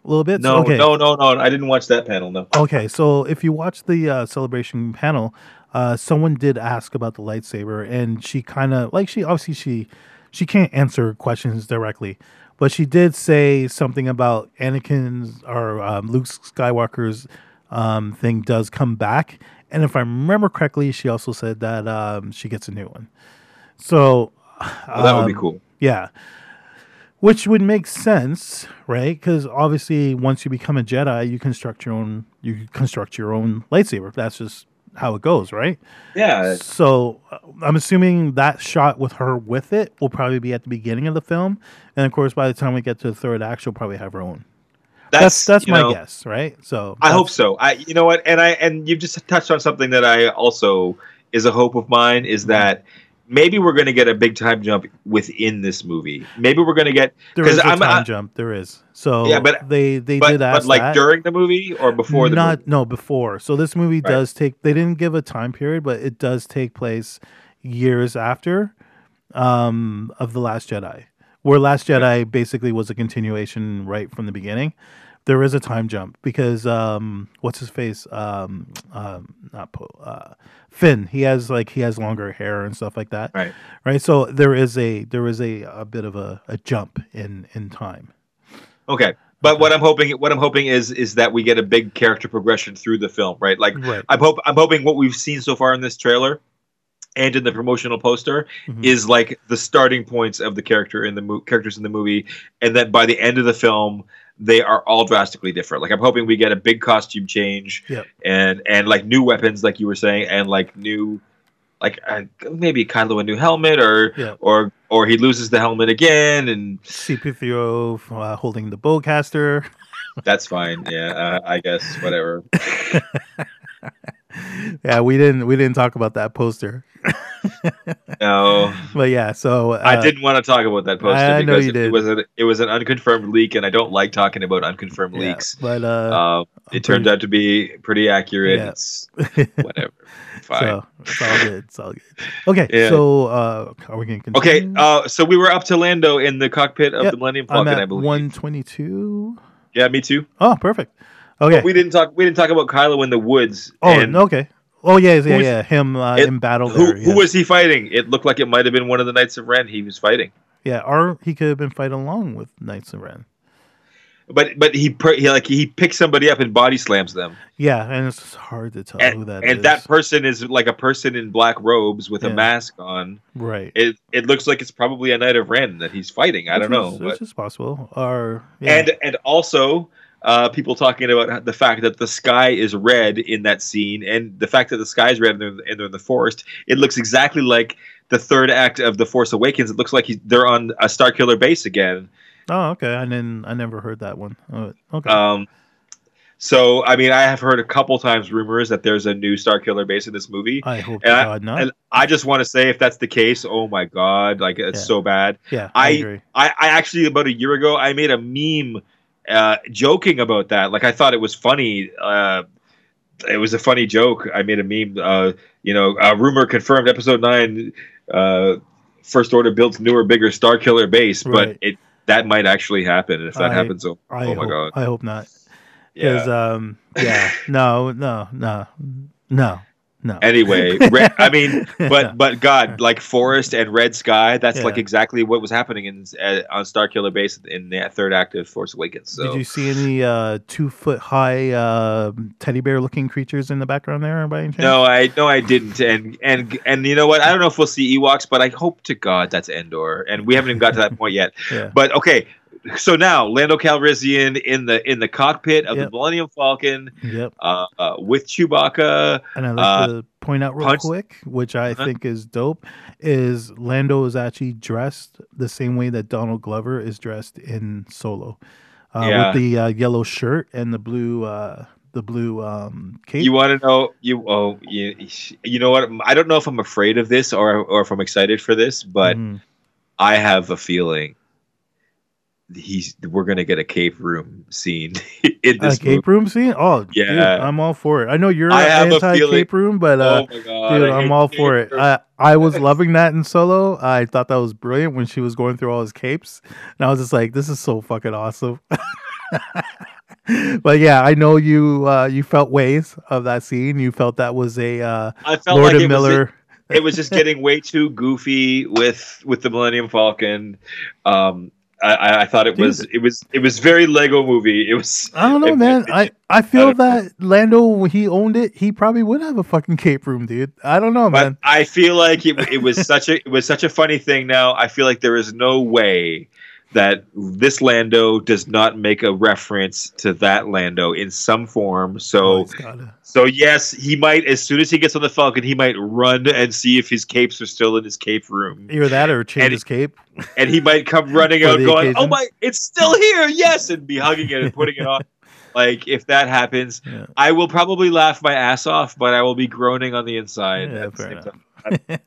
Speaker 2: A little bit.
Speaker 1: No,
Speaker 2: okay.
Speaker 1: no, no, no. I didn't watch that panel. No.
Speaker 2: Okay, so if you watch the uh, celebration panel, uh, someone did ask about the lightsaber, and she kind of like she obviously she she can't answer questions directly, but she did say something about Anakin's or um, Luke Skywalker's um, thing does come back, and if I remember correctly, she also said that um, she gets a new one. So
Speaker 1: Well, that would be
Speaker 2: um,
Speaker 1: cool.
Speaker 2: yeah. Which would make sense, right? Because obviously, once you become a Jedi, you construct your own. You construct your own lightsaber. That's just how it goes, right?
Speaker 1: Yeah.
Speaker 2: So uh, I'm assuming that shot with her with it will probably be at the beginning of the film, and of course, by the time we get to the third act, she'll probably have her own. That's that's,
Speaker 1: you
Speaker 2: my
Speaker 1: know,
Speaker 2: guess, right? So
Speaker 1: I hope so. I, you know what, and I and you've just touched on something that I also is a hope of mine
Speaker 2: Mm-hmm.
Speaker 1: is that maybe we're going to get a big time jump within this movie. Maybe we're going to get
Speaker 2: there is a
Speaker 1: I'm
Speaker 2: time
Speaker 1: I-
Speaker 2: jump. There is. So
Speaker 1: Yeah, but-
Speaker 2: they they
Speaker 1: but,
Speaker 2: did ask
Speaker 1: but like
Speaker 2: that.
Speaker 1: during the movie or before the
Speaker 2: not
Speaker 1: movie.
Speaker 2: no before. So this movie
Speaker 1: Right.
Speaker 2: does take. They didn't give a time period, but it does take place years after um, of the Last Jedi, where Last Jedi basically was a continuation right from the beginning. There is a time jump because um, what's his face? Um, um, not Poe. Uh, Finn. He has like he has longer hair and stuff like that.
Speaker 1: Right.
Speaker 2: Right. So there is a there is a, a bit of a, a jump in in time.
Speaker 1: Okay. But what I'm hoping what I'm hoping is is that we get a big character progression through the film, right? Like
Speaker 2: Right.
Speaker 1: I'm hope I'm hoping what we've seen so far in this trailer and in the promotional poster
Speaker 2: Mhm.
Speaker 1: is like the starting points of the character in the mo- characters in the movie and that by the end of the film they are all drastically different. Like I'm hoping we get a big costume change
Speaker 2: Yep.
Speaker 1: and and like new weapons like you were saying and like new like uh, maybe Kylo a new helmet or
Speaker 2: Yeah.
Speaker 1: or or he loses the helmet again and
Speaker 2: C-3PO uh, holding the bowcaster.
Speaker 1: that's fine. Yeah, uh, I guess whatever.
Speaker 2: yeah, we didn't we didn't talk about that poster,
Speaker 1: No,
Speaker 2: but yeah. So uh,
Speaker 1: I didn't want to talk about that poster
Speaker 2: I know
Speaker 1: because
Speaker 2: you
Speaker 1: it,
Speaker 2: did.
Speaker 1: was an it was an unconfirmed leak, and I don't like talking about unconfirmed
Speaker 2: yeah,
Speaker 1: leaks.
Speaker 2: but uh,
Speaker 1: Uh, it turned
Speaker 2: pretty-
Speaker 1: out to be pretty accurate.
Speaker 2: Yeah.
Speaker 1: It's whatever. Fine.
Speaker 2: so it's all good. It's all good. Okay,
Speaker 1: Yeah.
Speaker 2: so uh, are we gonna
Speaker 1: okay,
Speaker 2: continue?
Speaker 1: uh, so we were up to Lando in the cockpit of
Speaker 2: Yep,
Speaker 1: the Millennium Falcon, I believe.
Speaker 2: one twenty-two.
Speaker 1: Yeah, me too.
Speaker 2: Oh, perfect. Okay.
Speaker 1: We didn't talk. We didn't talk about Kylo in the woods.
Speaker 2: oh, okay. Oh yeah, yeah,
Speaker 1: was-
Speaker 2: yeah. Him uh,
Speaker 1: it-
Speaker 2: in battle
Speaker 1: Who,
Speaker 2: there.
Speaker 1: who was he fighting? It looked like it might have been one of the Knights of Ren he was fighting.
Speaker 2: Yeah, or he could have been fighting along with Knights of Ren.
Speaker 1: But but he, he like he picks somebody up and body slams them.
Speaker 2: Yeah, and it's hard to tell who
Speaker 1: and,
Speaker 2: that
Speaker 1: and
Speaker 2: is.
Speaker 1: that person is like a person in black robes with
Speaker 2: Yeah.
Speaker 1: a mask on.
Speaker 2: right.
Speaker 1: It it looks like it's probably a knight of Ren that he's fighting. I don't
Speaker 2: Which
Speaker 1: know,
Speaker 2: is-
Speaker 1: but,
Speaker 2: Which is possible. Or yeah.
Speaker 1: and and also uh, people talking about the fact that the sky is red in that scene, and the fact that the sky is red and they're, and they're in the forest. It looks exactly like the third act of the Force Awakens. It looks like he's, they're on a Star Killer base again.
Speaker 2: Oh, okay. I didn't. I never heard that one. Oh, okay.
Speaker 1: Um, so I mean, I have heard a couple times rumors that there's a new Star Killer base in this movie.
Speaker 2: I hope
Speaker 1: and I-
Speaker 2: God not.
Speaker 1: And I just want to say, if that's the case, oh my god, like it's
Speaker 2: Yeah.
Speaker 1: so bad.
Speaker 2: yeah, I,
Speaker 1: I-
Speaker 2: agree.
Speaker 1: I, I actually about a year ago I made a meme uh, joking about that. Like I thought it was funny. Uh, it was a funny joke. I made a meme. Uh, you know, a rumor confirmed. Episode nine, uh, First Order builds newer, bigger Star Killer base,
Speaker 2: Right.
Speaker 1: but it that might actually happen. And if that
Speaker 2: I-
Speaker 1: happens, oh,
Speaker 2: I
Speaker 1: oh
Speaker 2: hope,
Speaker 1: my god,
Speaker 2: I hope not.
Speaker 1: Yeah.
Speaker 2: um, yeah, no, no, no, no, no.
Speaker 1: Anyway, re- I mean, but but God, like Forest and Red Sky, that's like exactly what was happening in uh, on Star Killer Base in the third act of Force Awakens. So
Speaker 2: Did you see any uh, two foot high uh, teddy bear looking creatures in the background there by any chance?
Speaker 1: No, I no, I didn't, and and and you know what? I don't know if we'll see Ewoks, but I hope to God that's Endor, and we haven't even got to that point yet.
Speaker 2: Yeah.
Speaker 1: But okay, so now Lando Calrissian in the in the cockpit of
Speaker 2: Yep.
Speaker 1: the Millennium Falcon
Speaker 2: Yep.
Speaker 1: uh, uh, with Chewbacca.
Speaker 2: And I'd like
Speaker 1: Uh,
Speaker 2: to point out real
Speaker 1: punch-
Speaker 2: quick, which I
Speaker 1: Uh-huh.
Speaker 2: think is dope, is Lando is actually dressed the same way that Donald Glover is dressed in Solo, uh,
Speaker 1: Yeah.
Speaker 2: with the uh, yellow shirt and the blue uh, the blue um, cape.
Speaker 1: You want to know you oh you, you know what? I don't know if I'm afraid of this or or if I'm excited for this, but
Speaker 2: Mhm.
Speaker 1: I have a feeling he's we're gonna get a cave room scene in
Speaker 2: a
Speaker 1: this movie.
Speaker 2: cape room scene? Oh, yeah,
Speaker 1: Yeah.
Speaker 2: I'm all for it. I know you're
Speaker 1: I have a
Speaker 2: anti cape room, but uh,
Speaker 1: oh god,
Speaker 2: dude, I'm all for it. I I was loving that in Solo. I thought that was brilliant when she was going through all his capes, and I was just like, "This is so fucking awesome." but yeah, I know you uh, you felt ways of that scene. You felt that was a uh,
Speaker 1: I felt
Speaker 2: Lord
Speaker 1: like
Speaker 2: and
Speaker 1: it was
Speaker 2: Miller.
Speaker 1: it was just getting way too goofy with with the Millennium Falcon. Um, I- I, I thought it
Speaker 2: Dude.
Speaker 1: was it was it was very Lego movie. It was
Speaker 2: I don't know,
Speaker 1: it-
Speaker 2: man.
Speaker 1: it-
Speaker 2: I, I feel
Speaker 1: know.
Speaker 2: that Lando, when he owned it, he probably would have a fucking cape room, dude. I don't know,
Speaker 1: but
Speaker 2: man.
Speaker 1: I feel like it, it was such a it was such a funny thing. Now I feel like there is no way that this Lando does not make a reference to that Lando in some form.
Speaker 2: Oh,
Speaker 1: So
Speaker 2: gotta-
Speaker 1: so yes, he might as soon as he gets on the Falcon, he might run and see if his capes are still in his cape room,
Speaker 2: either that or change
Speaker 1: And-
Speaker 2: his cape.
Speaker 1: and he might come running out going, "Oh my, it's still here, yes!" and be hugging it and putting it on. Like if that happens,
Speaker 2: Yeah.
Speaker 1: I will probably laugh my ass off, but I will be groaning on the inside.
Speaker 2: Yeah,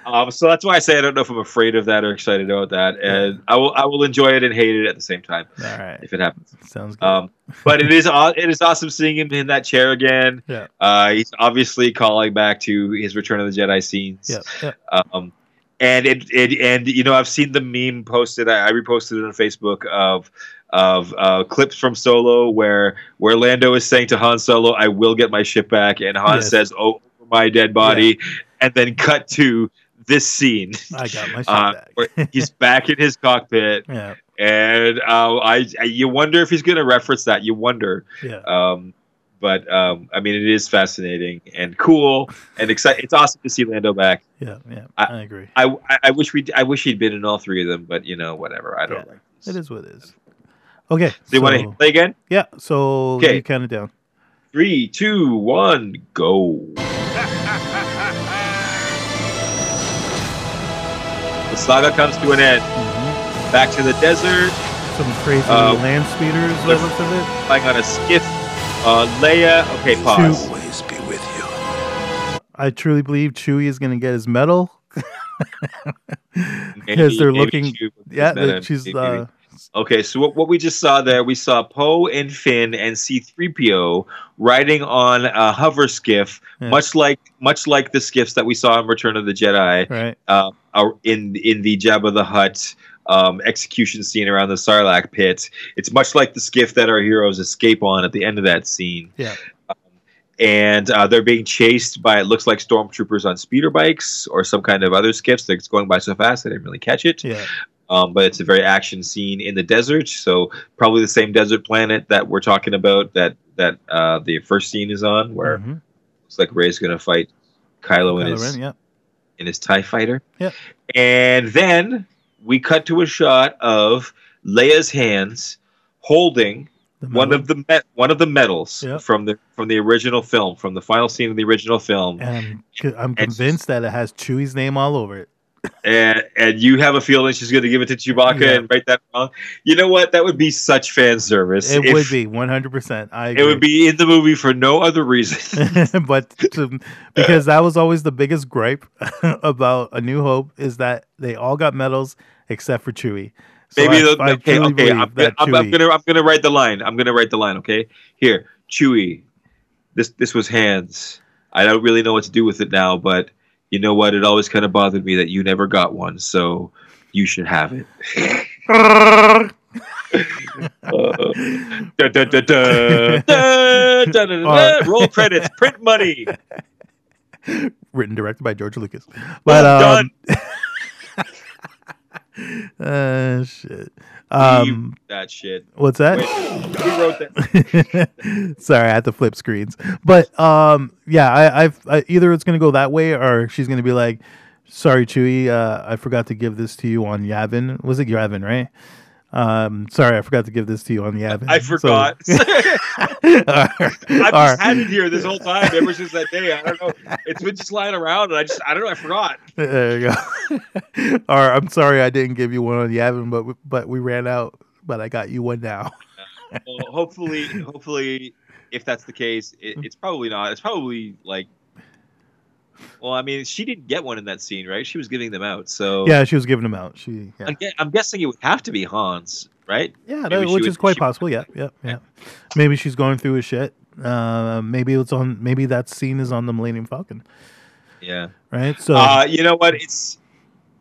Speaker 1: at the
Speaker 2: fair
Speaker 1: same
Speaker 2: enough.
Speaker 1: time. Um, so that's why I say I don't know if I'm afraid of that or excited about that, and I will I will enjoy it and hate it at the same time
Speaker 2: All right,
Speaker 1: if it happens.
Speaker 2: sounds good.
Speaker 1: Um, but it is it is awesome seeing him in that chair again.
Speaker 2: Yeah.
Speaker 1: Uh, he's obviously calling back to his Return of the Jedi scenes.
Speaker 2: yeah, yeah.
Speaker 1: Um, and it, it and you know I've seen the meme posted. I, I reposted it on Facebook of of uh, clips from Solo where where Lando is saying to Han Solo, "I will get my ship back," and Han
Speaker 2: Yes.
Speaker 1: says, "Oh, over my dead body," and then cut to this scene.
Speaker 2: I got my
Speaker 1: Uh,
Speaker 2: back.
Speaker 1: he's back in his cockpit,
Speaker 2: yeah,
Speaker 1: and uh, I, I you wonder if he's going to reference that. You wonder.
Speaker 2: yeah.
Speaker 1: Um, but um, I mean, it is fascinating and cool and exciting. It's awesome to see Lando back.
Speaker 2: Yeah, yeah,
Speaker 1: I-
Speaker 2: I, agree.
Speaker 1: I, I, I wish we I wish he'd been in all three of them, but you know, whatever. I don't
Speaker 2: Yeah,
Speaker 1: like.
Speaker 2: It is what it is. Okay,
Speaker 1: Do you want to play again?
Speaker 2: Yeah, so
Speaker 1: Okay.
Speaker 2: you count it down.
Speaker 1: Three, two, one, go. Saga comes to an end.
Speaker 2: Mhm.
Speaker 1: Back to the desert,
Speaker 2: Some crazy
Speaker 1: Uh,
Speaker 2: land speeders. By the looks of it.
Speaker 1: flying on a skiff. Uh, Leia. Okay, pause.
Speaker 3: Always be with you.
Speaker 2: I truly believe Chewie is going to get his medal because they're
Speaker 1: maybe
Speaker 2: looking.
Speaker 1: she-
Speaker 2: Yeah, she's.
Speaker 1: maybe-
Speaker 2: Uh,
Speaker 1: Okay, so what, what we just saw there, we saw Poe and Finn and C-3PO riding on a hover skiff,
Speaker 2: Yeah.
Speaker 1: much like much like the skiffs that we saw in Return of the Jedi,
Speaker 2: right.
Speaker 1: uh, in in the Jabba the Hutt um, execution scene around the Sarlacc pit. It's much like the skiff that our heroes escape on at the end of that scene.
Speaker 2: Yeah.
Speaker 1: And uh, they're being chased by it looks like stormtroopers on speeder bikes or some kind of other skiffs that's going by so fast they didn't really catch it
Speaker 2: Yeah.
Speaker 1: Um, but it's a very action scene in the desert. So probably the same desert planet that we're talking about that that uh, the first scene is on, where it
Speaker 2: Mhm.
Speaker 1: looks like Rey's going to fight Kylo, in his
Speaker 2: Ren, yeah.
Speaker 1: in his Tie Fighter.
Speaker 2: Yeah,
Speaker 1: And then we cut to a shot of Leia's hands holding one of the me- one of the medals
Speaker 2: Yep.
Speaker 1: from the from the original film, from the final scene of the original film.
Speaker 2: And I'm, I'm convinced that it has Chewie's name all over it.
Speaker 1: And and you have a feeling she's going to give it to Chewbacca
Speaker 2: Yeah.
Speaker 1: and write that wrong. You know what? That would be such fan service.
Speaker 2: It
Speaker 1: if-
Speaker 2: would be 100%. I
Speaker 1: It would be in the movie for no other reason.
Speaker 2: but to, because that was always the biggest gripe about A New Hope is that they all got medals except for Chewie. So
Speaker 1: Maybe
Speaker 2: I, I
Speaker 1: okay, okay. I'm, gonna, I'm, I'm gonna I'm gonna write the line. I'm gonna write the line. Okay, here, Chewie. This this was hands. I don't really know what to do with it now, but you know what? It always kind of bothered me that you never got one, so you should have it. Roll credits, print money.
Speaker 2: Written directed by George Lucas, but
Speaker 1: well
Speaker 2: um, done. uh, shit. Um,
Speaker 1: That shit.
Speaker 2: what's that?
Speaker 1: Wait, who wrote that?
Speaker 2: Sorry, I had to flip screens. But um, yeah, I, I've I, either it's gonna go that way or she's gonna be like, "Sorry, Chewie, uh, I forgot to give this to you on Yavin. Was it Yavin, right? Um, sorry, I forgot to give this to you on Yavin.
Speaker 1: I
Speaker 2: So-
Speaker 1: forgot. I've
Speaker 2: Or-
Speaker 1: just had it here this whole time, ever since that day. I don't know. It's been just lying around, and I just, I don't know. I forgot.
Speaker 2: There you go. All right, I'm sorry I didn't give you one on the Yavin, but we, but we ran out. But I got you one now.
Speaker 1: Well, hopefully, hopefully, if that's the case, it, it's probably not. It's probably like, well, I mean, she didn't get one in that scene, right? She was giving them out, so
Speaker 2: Yeah, she was giving them out. She yeah,
Speaker 1: I'm, guessing it would have to be Han's, right?
Speaker 2: yeah, that, which
Speaker 1: would-
Speaker 2: is quite possible. Yeah, yeah, yeah. Maybe she's going through his shit. Uh, maybe it's on. Maybe that scene is on the Millennium Falcon,
Speaker 1: Yeah.
Speaker 2: right? So
Speaker 1: uh, you know what? It's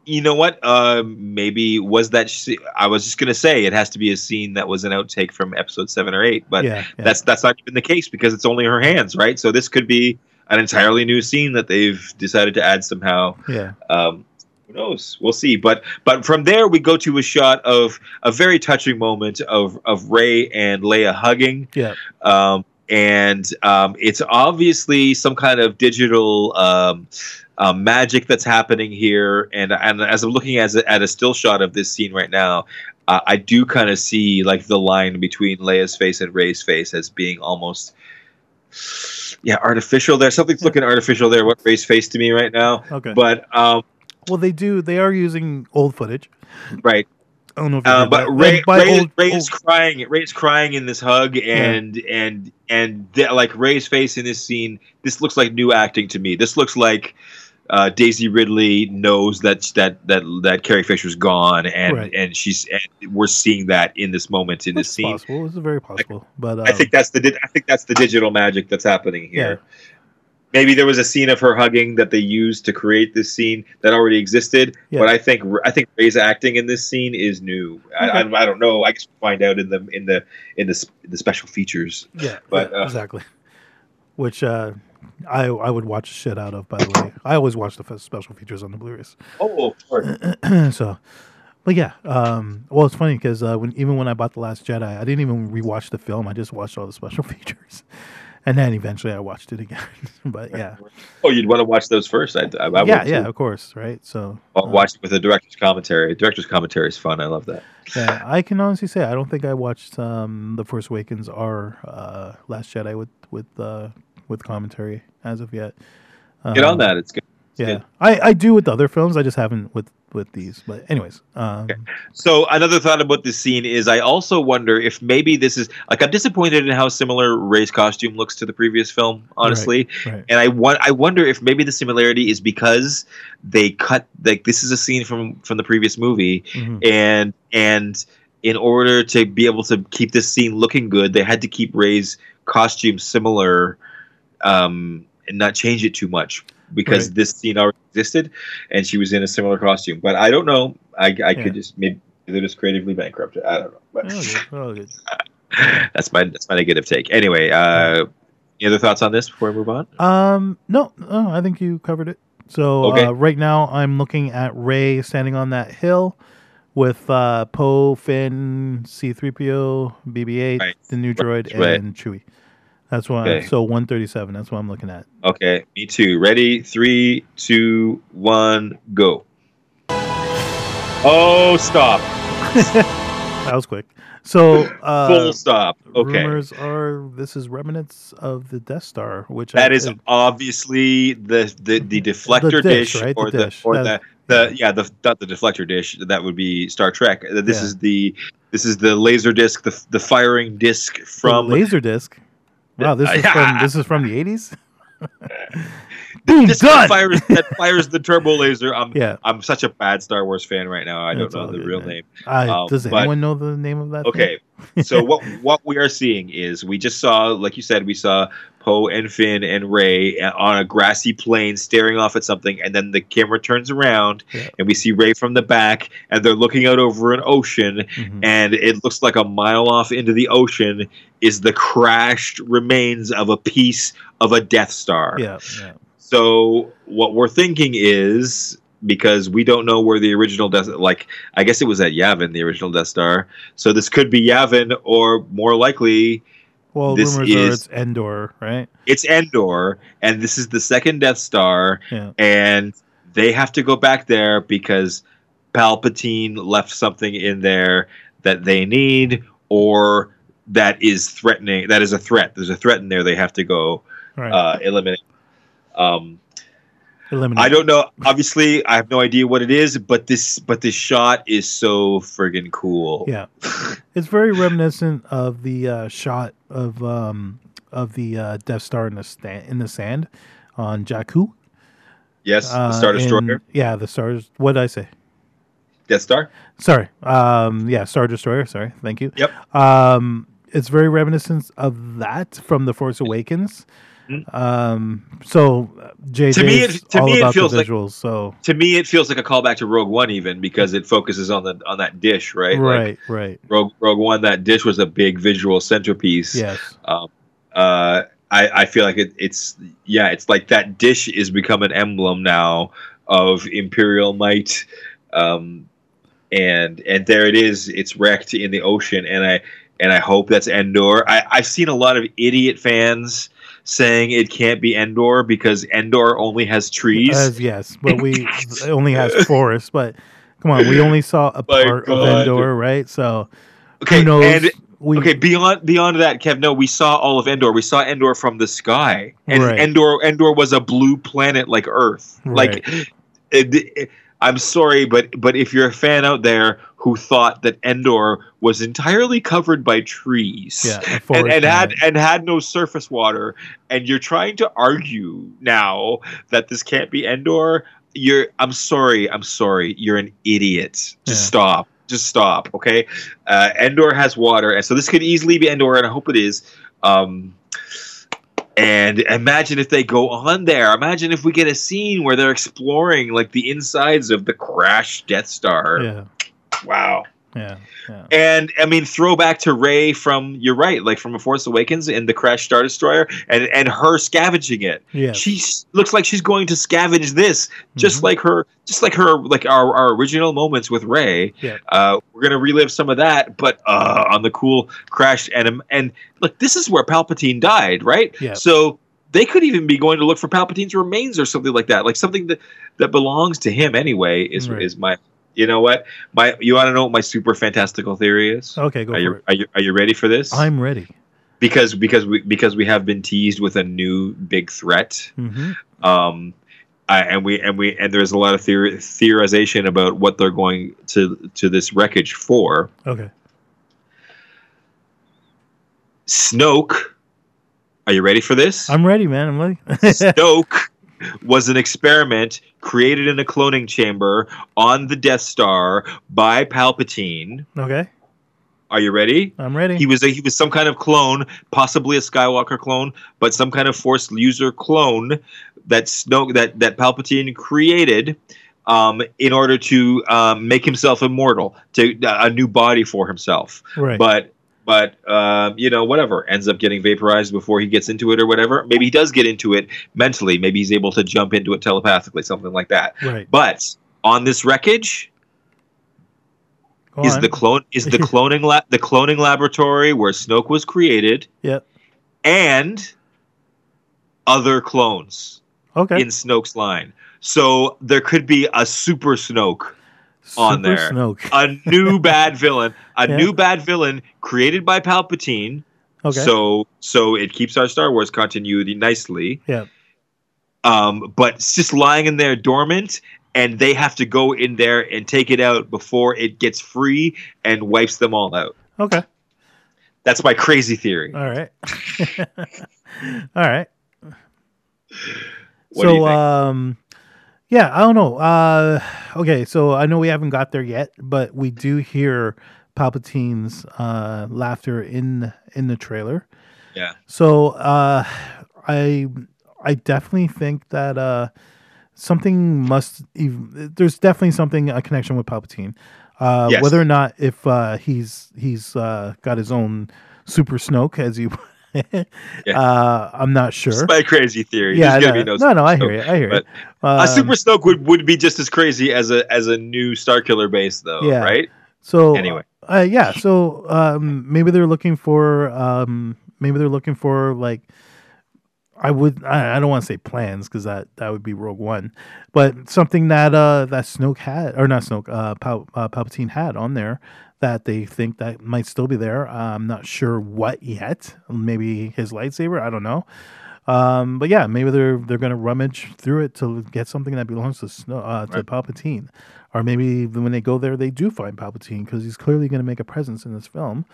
Speaker 1: you know what? Uh, maybe was that? I was just gonna say it has to be a scene that was an outtake from episode seven or eight, but
Speaker 2: yeah, yeah.
Speaker 1: that's that's not even the case because it's only her hands, right? So this could be an entirely new scene that they've decided to add somehow.
Speaker 2: yeah,
Speaker 1: Um, who knows? We'll see. But but from there we go to a shot of a very touching moment of of Rey and Leia hugging.
Speaker 2: yeah,
Speaker 1: Um, and um, it's obviously some kind of digital um, um, magic that's happening here. And and as I'm looking as a, at a still shot of this scene right now, uh, I do kind of see like the line between Leia's face and Rey's face as being almost yeah artificial. There, something's looking artificial there. What Rey's face to me right now,
Speaker 2: Okay.
Speaker 1: but um,
Speaker 2: well, they do. They are using old footage.
Speaker 1: right.
Speaker 2: I don't know if you
Speaker 1: Uh, but
Speaker 2: that. Rey,
Speaker 1: Rey,
Speaker 2: old-
Speaker 1: Rey
Speaker 2: old-
Speaker 1: is crying. Rey is crying in this hug, and and and th- like Rey's face in this scene. This looks like new acting to me. This looks like uh, Daisy Ridley knows that that that that Carrie Fisher's gone, and
Speaker 2: Right.
Speaker 1: and she's and we're seeing that in this moment in this scene.
Speaker 2: possible. It's very possible. But um,
Speaker 1: I think that's the di- I think that's the digital magic that's happening
Speaker 2: Yeah.
Speaker 1: here. Maybe there was a scene of her hugging that they used to create this scene that already existed,
Speaker 2: Yeah.
Speaker 1: but I think I think Rey's acting in this scene is new. I, I, I don't know. I guess we'll find out in the in the in the s- the special features.
Speaker 2: yeah,
Speaker 1: but,
Speaker 2: yeah,
Speaker 1: uh,
Speaker 2: exactly. Which uh, I I would watch shit out of. By the way, I always watch the special features on the Blu-rays.
Speaker 1: Oh, sure.
Speaker 2: so, but yeah. Um, well, it's funny because uh, when even when I bought the Last Jedi, I didn't even rewatch the film. I just watched all the special features, and then eventually I watched it again. but yeah,
Speaker 1: Oh, you'd want to watch those first. I, I, I
Speaker 2: yeah, yeah,
Speaker 1: too.
Speaker 2: of course, right. So
Speaker 1: I'll
Speaker 2: uh,
Speaker 1: watch it with the director's commentary. Director's commentary is fun. I love that.
Speaker 2: Yeah, I can honestly say I don't think I watched um, the Force Awakens or uh, Last Jedi with with uh, with commentary as of yet.
Speaker 1: Get on
Speaker 2: Um,
Speaker 1: that. It's good. It's
Speaker 2: Yeah,
Speaker 1: good.
Speaker 2: I, I do with the other films. I just haven't with with these. But anyways, um,
Speaker 1: So another thought about this scene is I also wonder if maybe this is like I'm disappointed in how similar Rey's costume looks to the previous film, honestly.
Speaker 2: right,
Speaker 1: And I want I wonder if maybe the similarity is because they cut like this is a scene from from the previous movie
Speaker 2: mhm,
Speaker 1: and and in order to be able to keep this scene looking good, they had to keep Rey's costume similar um and not change it too much because
Speaker 2: Right.
Speaker 1: this scene already existed and she was in a similar costume. But I don't know. I, I
Speaker 2: Yeah.
Speaker 1: could just maybe they're just creatively bankrupt. I don't know. But
Speaker 2: all good, all good.
Speaker 1: that's my that's my negative take. Anyway, uh any other thoughts on this before we move on?
Speaker 2: Um, no, no, I think you covered it. So
Speaker 1: Okay.
Speaker 2: uh, right now I'm looking at Rey standing on that hill with uh, Poe, Finn, C-3PO, BB-8,
Speaker 1: Right.
Speaker 2: the new droid,
Speaker 1: Right.
Speaker 2: and Chewie. That's why.
Speaker 1: Okay.
Speaker 2: So 137. That's what I'm looking at.
Speaker 1: Okay, me too. Ready? Three, two, one, go. Oh, stop.
Speaker 2: That was quick. So uh,
Speaker 1: Full stop. Okay.
Speaker 2: rumors are this is remnants of the Death Star, which
Speaker 1: That
Speaker 2: I,
Speaker 1: is obviously the the, the deflector
Speaker 2: dish,
Speaker 1: dish,
Speaker 2: right? The
Speaker 1: or the,
Speaker 2: dish.
Speaker 1: or
Speaker 2: That-
Speaker 1: the the yeah the not the deflector dish that would be Star Trek. This
Speaker 2: Yeah.
Speaker 1: is the this is the laser disc the the firing disc from the
Speaker 2: laser disc. Wow, this is from this is from the 80s. Boom, done.
Speaker 1: that fires that fires the turbo laser. I'm
Speaker 2: Yeah,
Speaker 1: I'm such a bad Star Wars fan right now. I don't know the
Speaker 2: good,
Speaker 1: real
Speaker 2: man.
Speaker 1: name.
Speaker 2: I,
Speaker 1: Um,
Speaker 2: does
Speaker 1: but-
Speaker 2: anyone know the name of that? thing?
Speaker 1: Okay, so what what we are seeing is we just saw, like you said, we saw Poe and Finn and Rey on a grassy plain staring off at something, and then the camera turns around
Speaker 2: Yeah.
Speaker 1: and we see Rey from the back, and they're looking out over an ocean,
Speaker 2: Mhm.
Speaker 1: and it looks like a mile off into the ocean is the crashed remains of a piece of a Death Star.
Speaker 2: Yeah, yeah.
Speaker 1: So what we're thinking is because we don't know where the original Death like I guess it was at Yavin, the original Death Star. So this could be Yavin or more likely
Speaker 2: Well,
Speaker 1: This
Speaker 2: rumors are it's Endor, right?
Speaker 1: it's Endor and this is the second Death Star
Speaker 2: Yeah.
Speaker 1: and they have to go back there because Palpatine left something in there that they need or that is threatening that is a threat. There's a threat in there they have to go
Speaker 2: Right.
Speaker 1: uh, eliminate. Um
Speaker 2: Eliminate.
Speaker 1: I don't know. Obviously, I have no idea what it is, but this but this shot is so friggin' cool.
Speaker 2: Yeah, it's very reminiscent of the uh, shot of um, of the uh, Death Star in the sta- in the sand on Jakku.
Speaker 1: Yes, the
Speaker 2: Uh,
Speaker 1: Star Destroyer,
Speaker 2: yeah, the stars. What did I say?
Speaker 1: Death Star.
Speaker 2: Sorry. Um, yeah, Star Destroyer. Sorry. Thank you.
Speaker 1: Yep.
Speaker 2: Um, it's very reminiscent of that from The Force Awakens. Um, so JJ
Speaker 1: To me, it- to
Speaker 2: all
Speaker 1: me, it
Speaker 2: about
Speaker 1: feels
Speaker 2: the
Speaker 1: like-
Speaker 2: visuals. so
Speaker 1: To me, it feels like a callback to Rogue One, even because it focuses on the on that dish, right? Like,
Speaker 2: right, right.
Speaker 1: Rogue Rogue One, that dish was a big visual centerpiece.
Speaker 2: Yes.
Speaker 1: Um, uh, I I feel like it, it's yeah, it's like that dish is become an emblem now of Imperial might. Um, and and there it is. It's wrecked in the ocean, and I and I hope that's Endor. I, I've seen a lot of idiot fans saying it can't be Endor because Endor only has trees.
Speaker 2: As, yes, but we only has forests. But Come on, we only saw a
Speaker 1: My
Speaker 2: part of Endor, right? So
Speaker 1: Okay,
Speaker 2: who knows?
Speaker 1: and
Speaker 2: we,
Speaker 1: okay, beyond beyond that, Kev, no, we saw all of Endor. We saw Endor from the sky, and
Speaker 2: Right.
Speaker 1: Endor Endor was a blue planet like Earth. Like, it, it- I'm sorry, but but if you're a fan out there who thought that Endor was entirely covered by trees,
Speaker 2: yeah,
Speaker 1: and, and had and had no surface water, and you're trying to argue now that this can't be Endor, you're I'm sorry, I'm sorry, you're an idiot. Just
Speaker 2: Yeah.
Speaker 1: stop. Just stop, okay? Uh, Endor has water, and so this could easily be Endor, and I hope it is. Um, and imagine if they go on there. Imagine if we get a scene where they're exploring like the insides of the crashed Death Star.
Speaker 2: yeah,
Speaker 1: Wow.
Speaker 2: yeah, yeah.
Speaker 1: And I mean, throwback to Rey from you're right, like from A Force Awakens in the Crash Star Destroyer, and and her scavenging it.
Speaker 2: Yeah.
Speaker 1: She looks like she's going to scavenge this, just
Speaker 2: Mhm.
Speaker 1: like her, just like her, like our, our original moments with Rey.
Speaker 2: Yeah.
Speaker 1: Uh, we're gonna relive some of that, but uh, on the cool Crash and and look, this is where Palpatine died, right?
Speaker 2: Yeah.
Speaker 1: So they could even be going to look for Palpatine's remains or something like that, like something that that belongs to him anyway. Is
Speaker 2: Right.
Speaker 1: is my you know what my you want to know what my super fantastical theory is?
Speaker 2: Okay, go
Speaker 1: are
Speaker 2: for
Speaker 1: you
Speaker 2: it.
Speaker 1: are you are you ready for this?
Speaker 2: I'm ready.
Speaker 1: because because we because we have been teased with a new big threat.
Speaker 2: hmm
Speaker 1: Um, I, and we and we and there's a lot of theor- theorization about what they're going to to this wreckage for.
Speaker 2: Okay.
Speaker 1: Snoke, are you ready for this?
Speaker 2: I'm ready, man. I'm ready.
Speaker 1: Snoke was an experiment created in a cloning chamber on the Death Star by Palpatine.
Speaker 2: okay.
Speaker 1: Are you ready?
Speaker 2: I'm ready.
Speaker 1: He was a, he was some kind of clone, possibly a Skywalker clone, but some kind of Force user clone that Snoke that that Palpatine created um, in order to um, make himself immortal, to a new body for himself.
Speaker 2: right.
Speaker 1: But but um, you know whatever ends up getting vaporized before he gets into it or whatever. Maybe he does get into it mentally. Maybe he's able to jump into it telepathically, something like that.
Speaker 2: right.
Speaker 1: But on this wreckage,
Speaker 2: Go
Speaker 1: is
Speaker 2: on.
Speaker 1: the clone is the cloning la- the cloning laboratory where Snoke was created
Speaker 2: Yep.
Speaker 1: and other clones
Speaker 2: okay.
Speaker 1: in Snoke's line. So there could be a super Snoke, on
Speaker 2: Super
Speaker 1: there.
Speaker 2: Snoke.
Speaker 1: a new bad villain, a
Speaker 2: Yeah.
Speaker 1: new bad villain created by Palpatine.
Speaker 2: Okay.
Speaker 1: So so it keeps our Star Wars continuity nicely.
Speaker 2: Yeah.
Speaker 1: Um, but it's just lying in there dormant, and they have to go in there and take it out before it gets free and wipes them all out.
Speaker 2: okay.
Speaker 1: That's my crazy theory.
Speaker 2: All right. All right.
Speaker 1: What
Speaker 2: so
Speaker 1: do you think?
Speaker 2: um yeah, I don't know. Uh okay, so I know we haven't got there yet, but we do hear Palpatine's uh laughter in in the trailer.
Speaker 1: Yeah.
Speaker 2: So uh I I definitely think that uh something must ev- there's definitely something a connection with Palpatine. Uh
Speaker 1: Yes.
Speaker 2: whether or not if uh he's he's uh got his own super Snoke as you uh I'm not sure.
Speaker 1: It's my crazy theory.
Speaker 2: Yeah, no,
Speaker 1: no,
Speaker 2: no, no, I hear you. I hear you.
Speaker 1: a
Speaker 2: Um,
Speaker 1: Super Snoke would, would be just as crazy as a as a new Star Killer base, though,
Speaker 2: Yeah.
Speaker 1: right?
Speaker 2: So
Speaker 1: Anyway.
Speaker 2: uh, yeah. So um, maybe they're looking for um, maybe they're looking for like I would I, I don't want to say plans because that that would be Rogue One, but something that uh that Snoke had or not Snoke uh, Pal, uh Palpatine had on there that they think that might still be there. I'm not sure what yet. Maybe his lightsaber. I don't know. Um, but yeah, maybe they're they're gonna rummage through it to get something that belongs to Snow uh, to
Speaker 1: Right.
Speaker 2: Palpatine, or maybe when they go there, they do find Palpatine because he's clearly gonna make a presence in this film.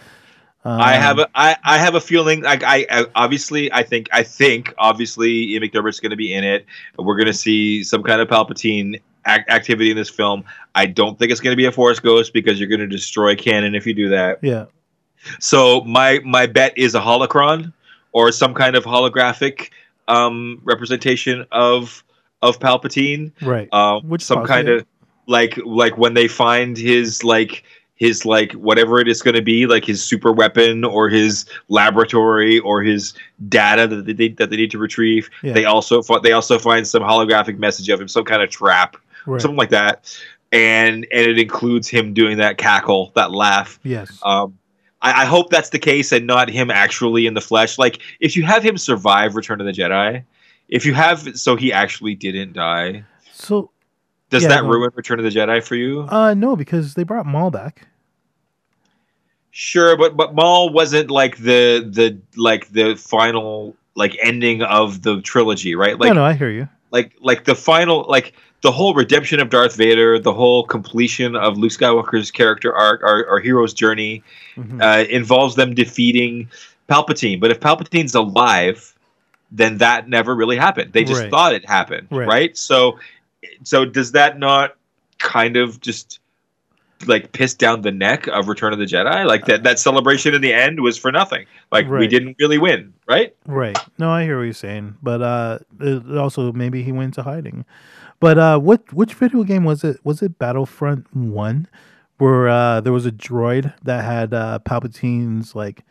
Speaker 2: Um,
Speaker 1: I have a I, I have a feeling like I, I obviously I think I think obviously Ian McDiarmid's going to be in it. We're going to see some kind of Palpatine ac- activity in this film. I don't think it's going to be a Force Ghost because you're going to destroy canon if you do that.
Speaker 2: yeah,
Speaker 1: So my my bet is a holocron or some kind of holographic um, representation of of Palpatine.
Speaker 2: right.
Speaker 1: Um,
Speaker 2: Which
Speaker 1: some kind of like like when they find his like his like whatever it is going to be like his super weapon or his laboratory or his data that they that they need to retrieve.
Speaker 2: Yeah.
Speaker 1: They also they also find some holographic message of him, some kind of trap,
Speaker 2: right.
Speaker 1: something like that, and and it includes him doing that cackle, that laugh.
Speaker 2: yes.
Speaker 1: Um, I, I hope that's the case and not him actually in the flesh. Like if you have him survive Return of the Jedi, if you have so he actually didn't die.
Speaker 2: So
Speaker 1: Does
Speaker 2: Yeah,
Speaker 1: that
Speaker 2: no.
Speaker 1: ruin Return of the Jedi for you?
Speaker 2: Uh, no, because they brought Maul back.
Speaker 1: Sure, but but Maul wasn't like the the like the final like ending of the trilogy, right? Like
Speaker 2: no, no, I hear you.
Speaker 1: Like like the final like the whole redemption of Darth Vader, the whole completion of Luke Skywalker's character arc, our, our hero's journey,
Speaker 2: Mhm.
Speaker 1: uh, involves them defeating Palpatine. But if Palpatine's alive, then that never really happened. They just
Speaker 2: Right.
Speaker 1: thought it happened,
Speaker 2: Right.
Speaker 1: right. So, so does that not kind of just like pissed down the neck of Return of the Jedi? Like that that celebration in the end was for nothing. Like we didn't really win, right?
Speaker 2: Right. No, I hear what you're saying, but uh, also maybe he went into hiding. But uh, what which video game was it? Was it Battlefront One, where uh, there was a droid that had uh, Palpatine's like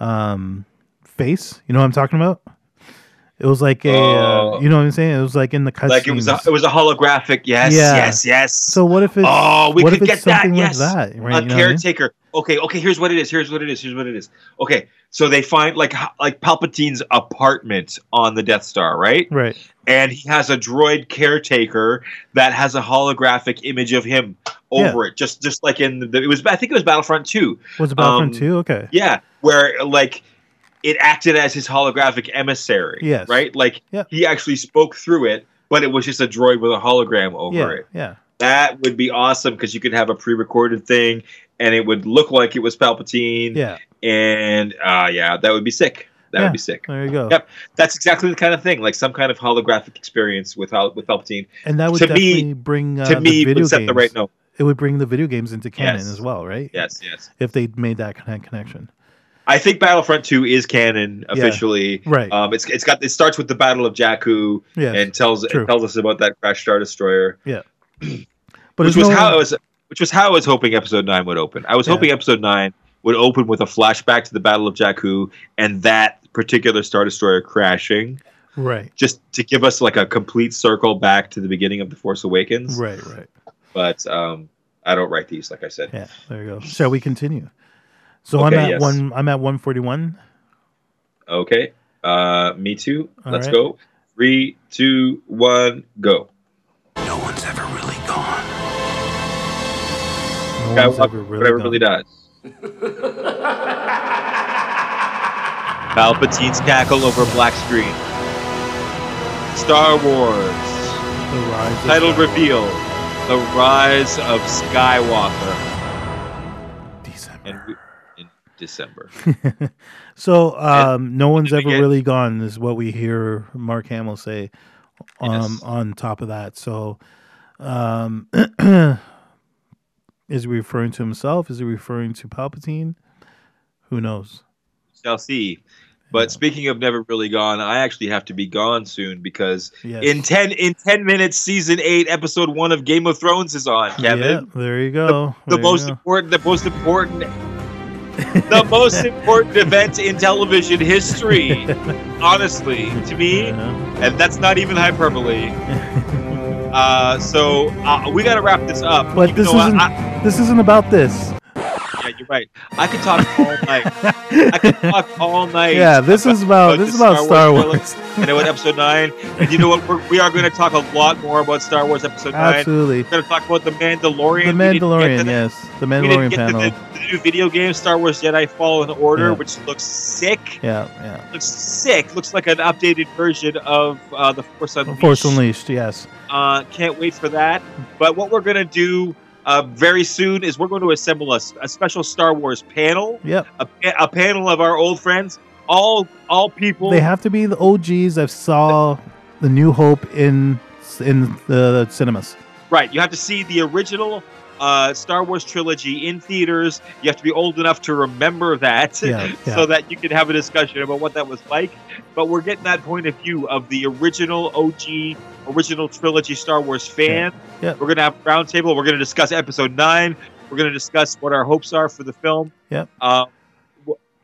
Speaker 2: um, face? You know what I'm talking about? It was like a, uh,
Speaker 1: Oh.
Speaker 2: you know what I'm saying? It was like in the cutscenes.
Speaker 1: Like it was a, it was a holographic. Yes,
Speaker 2: Yeah.
Speaker 1: yes, yes.
Speaker 2: so what if it's
Speaker 1: oh, we could get that. Yes,
Speaker 2: like that? Right?
Speaker 1: a
Speaker 2: you know what I mean?
Speaker 1: caretaker. Okay, okay. Here's what it is. Here's what it is. Here's what it is. Okay, so they find like like Palpatine's apartment on the Death Star, right?
Speaker 2: Right.
Speaker 1: And he has a droid caretaker that has a holographic image of him over it, just just like in the. It was I think it was Battlefront Two.
Speaker 2: Was it Battlefront
Speaker 1: Um,
Speaker 2: Two? Okay.
Speaker 1: Yeah, where like it acted as his holographic emissary.
Speaker 2: Yes.
Speaker 1: Right. Like he actually spoke through it, but it was just a droid with a hologram over
Speaker 2: Yeah.
Speaker 1: it.
Speaker 2: Yeah.
Speaker 1: That would be awesome because you could have a pre-recorded thing, and it would look like it was Palpatine.
Speaker 2: Yeah.
Speaker 1: And uh, yeah, that would be sick. That
Speaker 2: Yeah.
Speaker 1: would be sick.
Speaker 2: There you go.
Speaker 1: Yep. That's exactly the kind of thing, like some kind of holographic experience with with Palpatine.
Speaker 2: And that would
Speaker 1: To me-
Speaker 2: definitely bring uh,
Speaker 1: to
Speaker 2: the
Speaker 1: me,
Speaker 2: video
Speaker 1: would set
Speaker 2: games.
Speaker 1: the right note.
Speaker 2: It would bring the video games into canon
Speaker 1: Yes.
Speaker 2: as well, right?
Speaker 1: Yes, yes.
Speaker 2: If they made that connect connection.
Speaker 1: I think Battlefront Two is canon officially.
Speaker 2: Right.
Speaker 1: Um, it's it's got it starts with the Battle of Jakku
Speaker 2: Yes.
Speaker 1: and tells it tells us about that crash star destroyer,
Speaker 2: but
Speaker 1: which was
Speaker 2: no-
Speaker 1: how I was which was how I was hoping Episode Nine would open. I was
Speaker 2: Yeah.
Speaker 1: hoping Episode Nine would open with a flashback to the Battle of Jakku and that particular star destroyer crashing,
Speaker 2: Right.
Speaker 1: just to give us like a complete circle back to the beginning of the Force Awakens.
Speaker 2: Right. Right.
Speaker 1: But um, I don't write these, like I said.
Speaker 2: Yeah. There you go. Shall we continue? So I'm at
Speaker 1: yes.
Speaker 2: one. I'm at one forty one.
Speaker 1: Okay. Uh, me too.
Speaker 2: All
Speaker 1: Let's
Speaker 2: right.
Speaker 1: go. Three, two, one, go.
Speaker 3: No one's ever really gone.
Speaker 2: No
Speaker 1: Guy
Speaker 2: one's
Speaker 1: walk,
Speaker 2: ever really,
Speaker 1: whatever
Speaker 2: gone.
Speaker 1: really does. Palpatine's cackle over black screen. Star Wars.
Speaker 2: The rise
Speaker 1: Title
Speaker 2: Star
Speaker 1: reveal. The Rise of Skywalker.
Speaker 2: December. so um, no one's ever
Speaker 1: get-
Speaker 2: really gone is what we hear Mark Hamill say. Um,
Speaker 1: Yes.
Speaker 2: on top of that, so um, is he referring to himself? Is he referring to Palpatine? Who knows?
Speaker 1: Shall see. But
Speaker 2: Yeah.
Speaker 1: speaking of never really gone, I actually have to be gone soon because
Speaker 2: Yes.
Speaker 1: in ten in ten minutes, season eight, episode one of Game of Thrones is on. Kevin.
Speaker 2: Yeah, there you go.
Speaker 1: the
Speaker 2: you
Speaker 1: most
Speaker 2: go.
Speaker 1: important the most important the most important event in television history honestly to me and that's not even hyperbole. Uh, so uh, we got to wrap this up.
Speaker 2: But this isn't-
Speaker 1: I,
Speaker 2: this isn't about this.
Speaker 1: Yeah you're right i could talk all night i could talk all night
Speaker 2: Yeah, this is about
Speaker 1: about
Speaker 2: this is about
Speaker 1: Star
Speaker 2: Star
Speaker 1: Wars
Speaker 2: Wars.
Speaker 1: Know what episode 9 and you know what we're, we are going to talk a lot more about star wars episode 9
Speaker 2: Absolutely.
Speaker 1: we're going to talk about the mandalorian
Speaker 2: The
Speaker 1: We didn't get to
Speaker 2: Mandalorian,
Speaker 1: that.
Speaker 2: yes. The Mandalorian panel.
Speaker 1: the, the new video game, Star Wars Jedi Fallen Order,
Speaker 2: Yeah.
Speaker 1: which looks sick.
Speaker 2: Yeah, yeah.
Speaker 1: Looks sick. Looks like an updated version of uh, the Force Unleashed.
Speaker 2: Force Unleashed, yes.
Speaker 1: Uh, can't wait for that. But what we're gonna do uh, very soon is we're going to assemble a, a special Star Wars panel,
Speaker 2: Yep.
Speaker 1: a, a panel of our old friends, all all people.
Speaker 2: They have to be the OGs. I saw the New Hope in in the cinemas.
Speaker 1: Right. You have to see the original uh, Star Wars trilogy in theaters. You have to be old enough to remember that
Speaker 2: Yeah, yeah.
Speaker 1: so that you can have a discussion about what that was like. But we're getting that point of view of the original OG, original trilogy Star Wars fan.
Speaker 2: Yeah.
Speaker 1: We're going to have a roundtable. We're going to discuss episode nine. We're going to discuss what our hopes are for the film.
Speaker 2: Yep.
Speaker 1: Uh,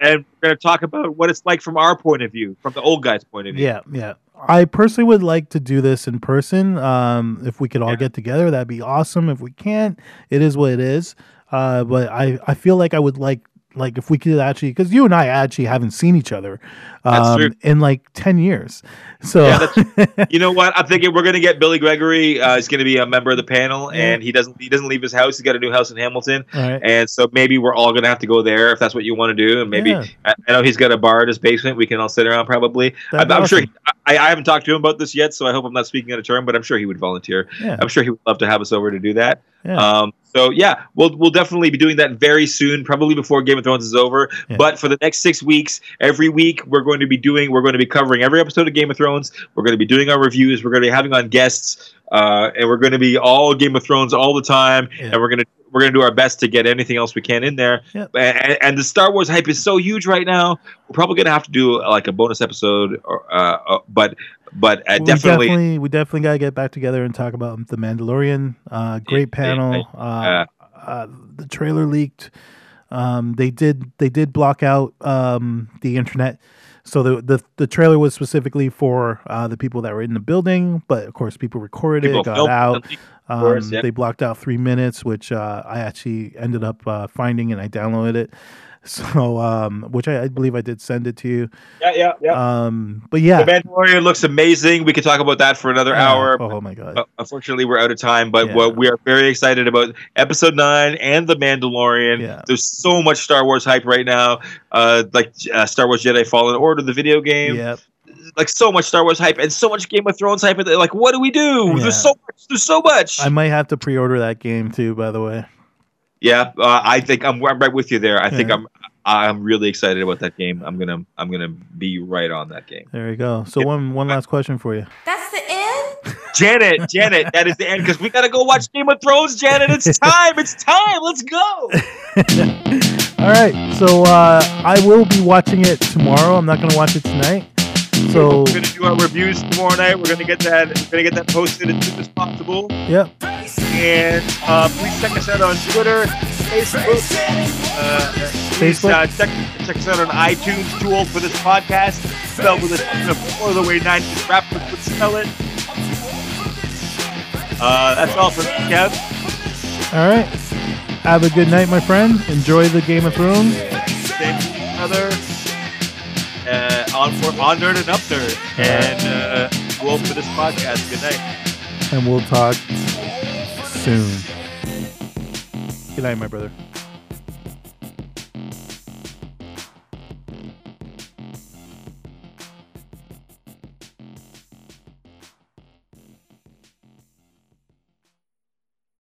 Speaker 1: and we're going to talk about what it's like from our point of view, from the old guy's point of view.
Speaker 2: Yeah, yeah. I personally would like to do this in person. Um, if we could all
Speaker 1: Yeah.
Speaker 2: get together, that'd be awesome. If we can't, it is what it is. Uh, but I, I feel like I would like like if we could actually, because you and I actually haven't seen each other um, in like ten years. So
Speaker 1: Yeah, You know what? I'm thinking we're going to get Billy Gregory. Uh, he's going to be a member of the panel, and he doesn't he doesn't leave his house. He's got a new house in Hamilton,
Speaker 2: right.
Speaker 1: and so maybe we're all going to have to go there if that's what you want to do. And maybe
Speaker 2: Yeah.
Speaker 1: I, I know he's got a bar in his basement. We can all sit around probably.
Speaker 2: That'd be
Speaker 1: I'm sure. He, I, I haven't talked to him about this yet, so I hope I'm not speaking out of turn. But I'm sure he would volunteer.
Speaker 2: Yeah.
Speaker 1: I'm sure he would love to have us over to do that.
Speaker 2: Yeah.
Speaker 1: Um, so yeah, we'll we'll definitely be doing that very soon, probably before Game of Thrones is over.
Speaker 2: Yeah.
Speaker 1: But for the next six weeks, every week we're going to be doing we're going to be covering every episode of Game of Thrones. We're going to be doing our reviews. We're going to be having on guests, uh, and we're going to be all Game of Thrones all the time.
Speaker 2: Yeah.
Speaker 1: And we're gonna we're gonna do our best to get anything else we can in there.
Speaker 2: Yep.
Speaker 1: And, and the Star Wars hype is so huge right now. We're probably gonna have to do like a bonus episode, or, uh, uh, but but uh,
Speaker 2: we
Speaker 1: definitely.
Speaker 2: definitely we definitely gotta get back together and talk about the Mandalorian. Uh, great
Speaker 1: Yeah,
Speaker 2: panel.
Speaker 1: yeah,
Speaker 2: Uh, uh, the trailer leaked. Um, they did they did block out um, the internet. So the, the the trailer was specifically for uh, the people that were in the building, but of course people recorded
Speaker 1: people
Speaker 2: it, got out.
Speaker 1: Of course,
Speaker 2: Um,
Speaker 1: yeah.
Speaker 2: They blocked out three minutes, which uh, I actually ended up uh, finding and I downloaded it. So, um, which I, I believe I did send it to you.
Speaker 1: Yeah, yeah, yeah.
Speaker 2: Um, but yeah,
Speaker 1: The Mandalorian looks amazing. We could talk about that for another hour.
Speaker 2: Oh, my god!
Speaker 1: Uh, unfortunately, we're out of time, but
Speaker 2: Yeah.
Speaker 1: what we are very excited about episode nine and the Mandalorian.
Speaker 2: Yeah.
Speaker 1: There's so much Star Wars hype right now, uh, like uh, Star Wars Jedi Fallen Order, the video game.
Speaker 2: Yep.
Speaker 1: Like so much Star Wars hype and so much Game of Thrones hype. Like, what do we do?
Speaker 2: Yeah.
Speaker 1: There's so much. There's so much.
Speaker 2: I might have to pre-order that game too. By the way,
Speaker 1: yeah, uh, I think I'm, I'm right with you there. I think I'm. I'm really excited about that game. I'm gonna. I'm gonna be right on that game.
Speaker 2: there you go. So one one last question for you.
Speaker 4: That's the end?
Speaker 1: Janet, Janet, that is the end because we gotta go watch Game of Thrones. Janet, it's time. It's time. Let's go.
Speaker 2: All right, so uh, I will be watching it tomorrow. I'm not going to watch it tonight. So
Speaker 1: we're gonna do our reviews tomorrow night. We're gonna get that. We're gonna get that posted as soon as possible.
Speaker 2: yep,
Speaker 1: And uh, please check us out on Twitter, Facebook. Uh, please
Speaker 2: Facebook?
Speaker 1: uh, check, check us out on iTunes. Too old for this podcast. Spelled with a four the way nine rappers would spell it. Uh, that's all for me, Kev.
Speaker 2: all right. Have a good night, my friend. Enjoy the Game of Thrones.
Speaker 1: Same to each other. Uh, on for on nerd and up nerd. And uh, old for this podcast. Good night.
Speaker 2: and we'll talk soon. Good night, my brother.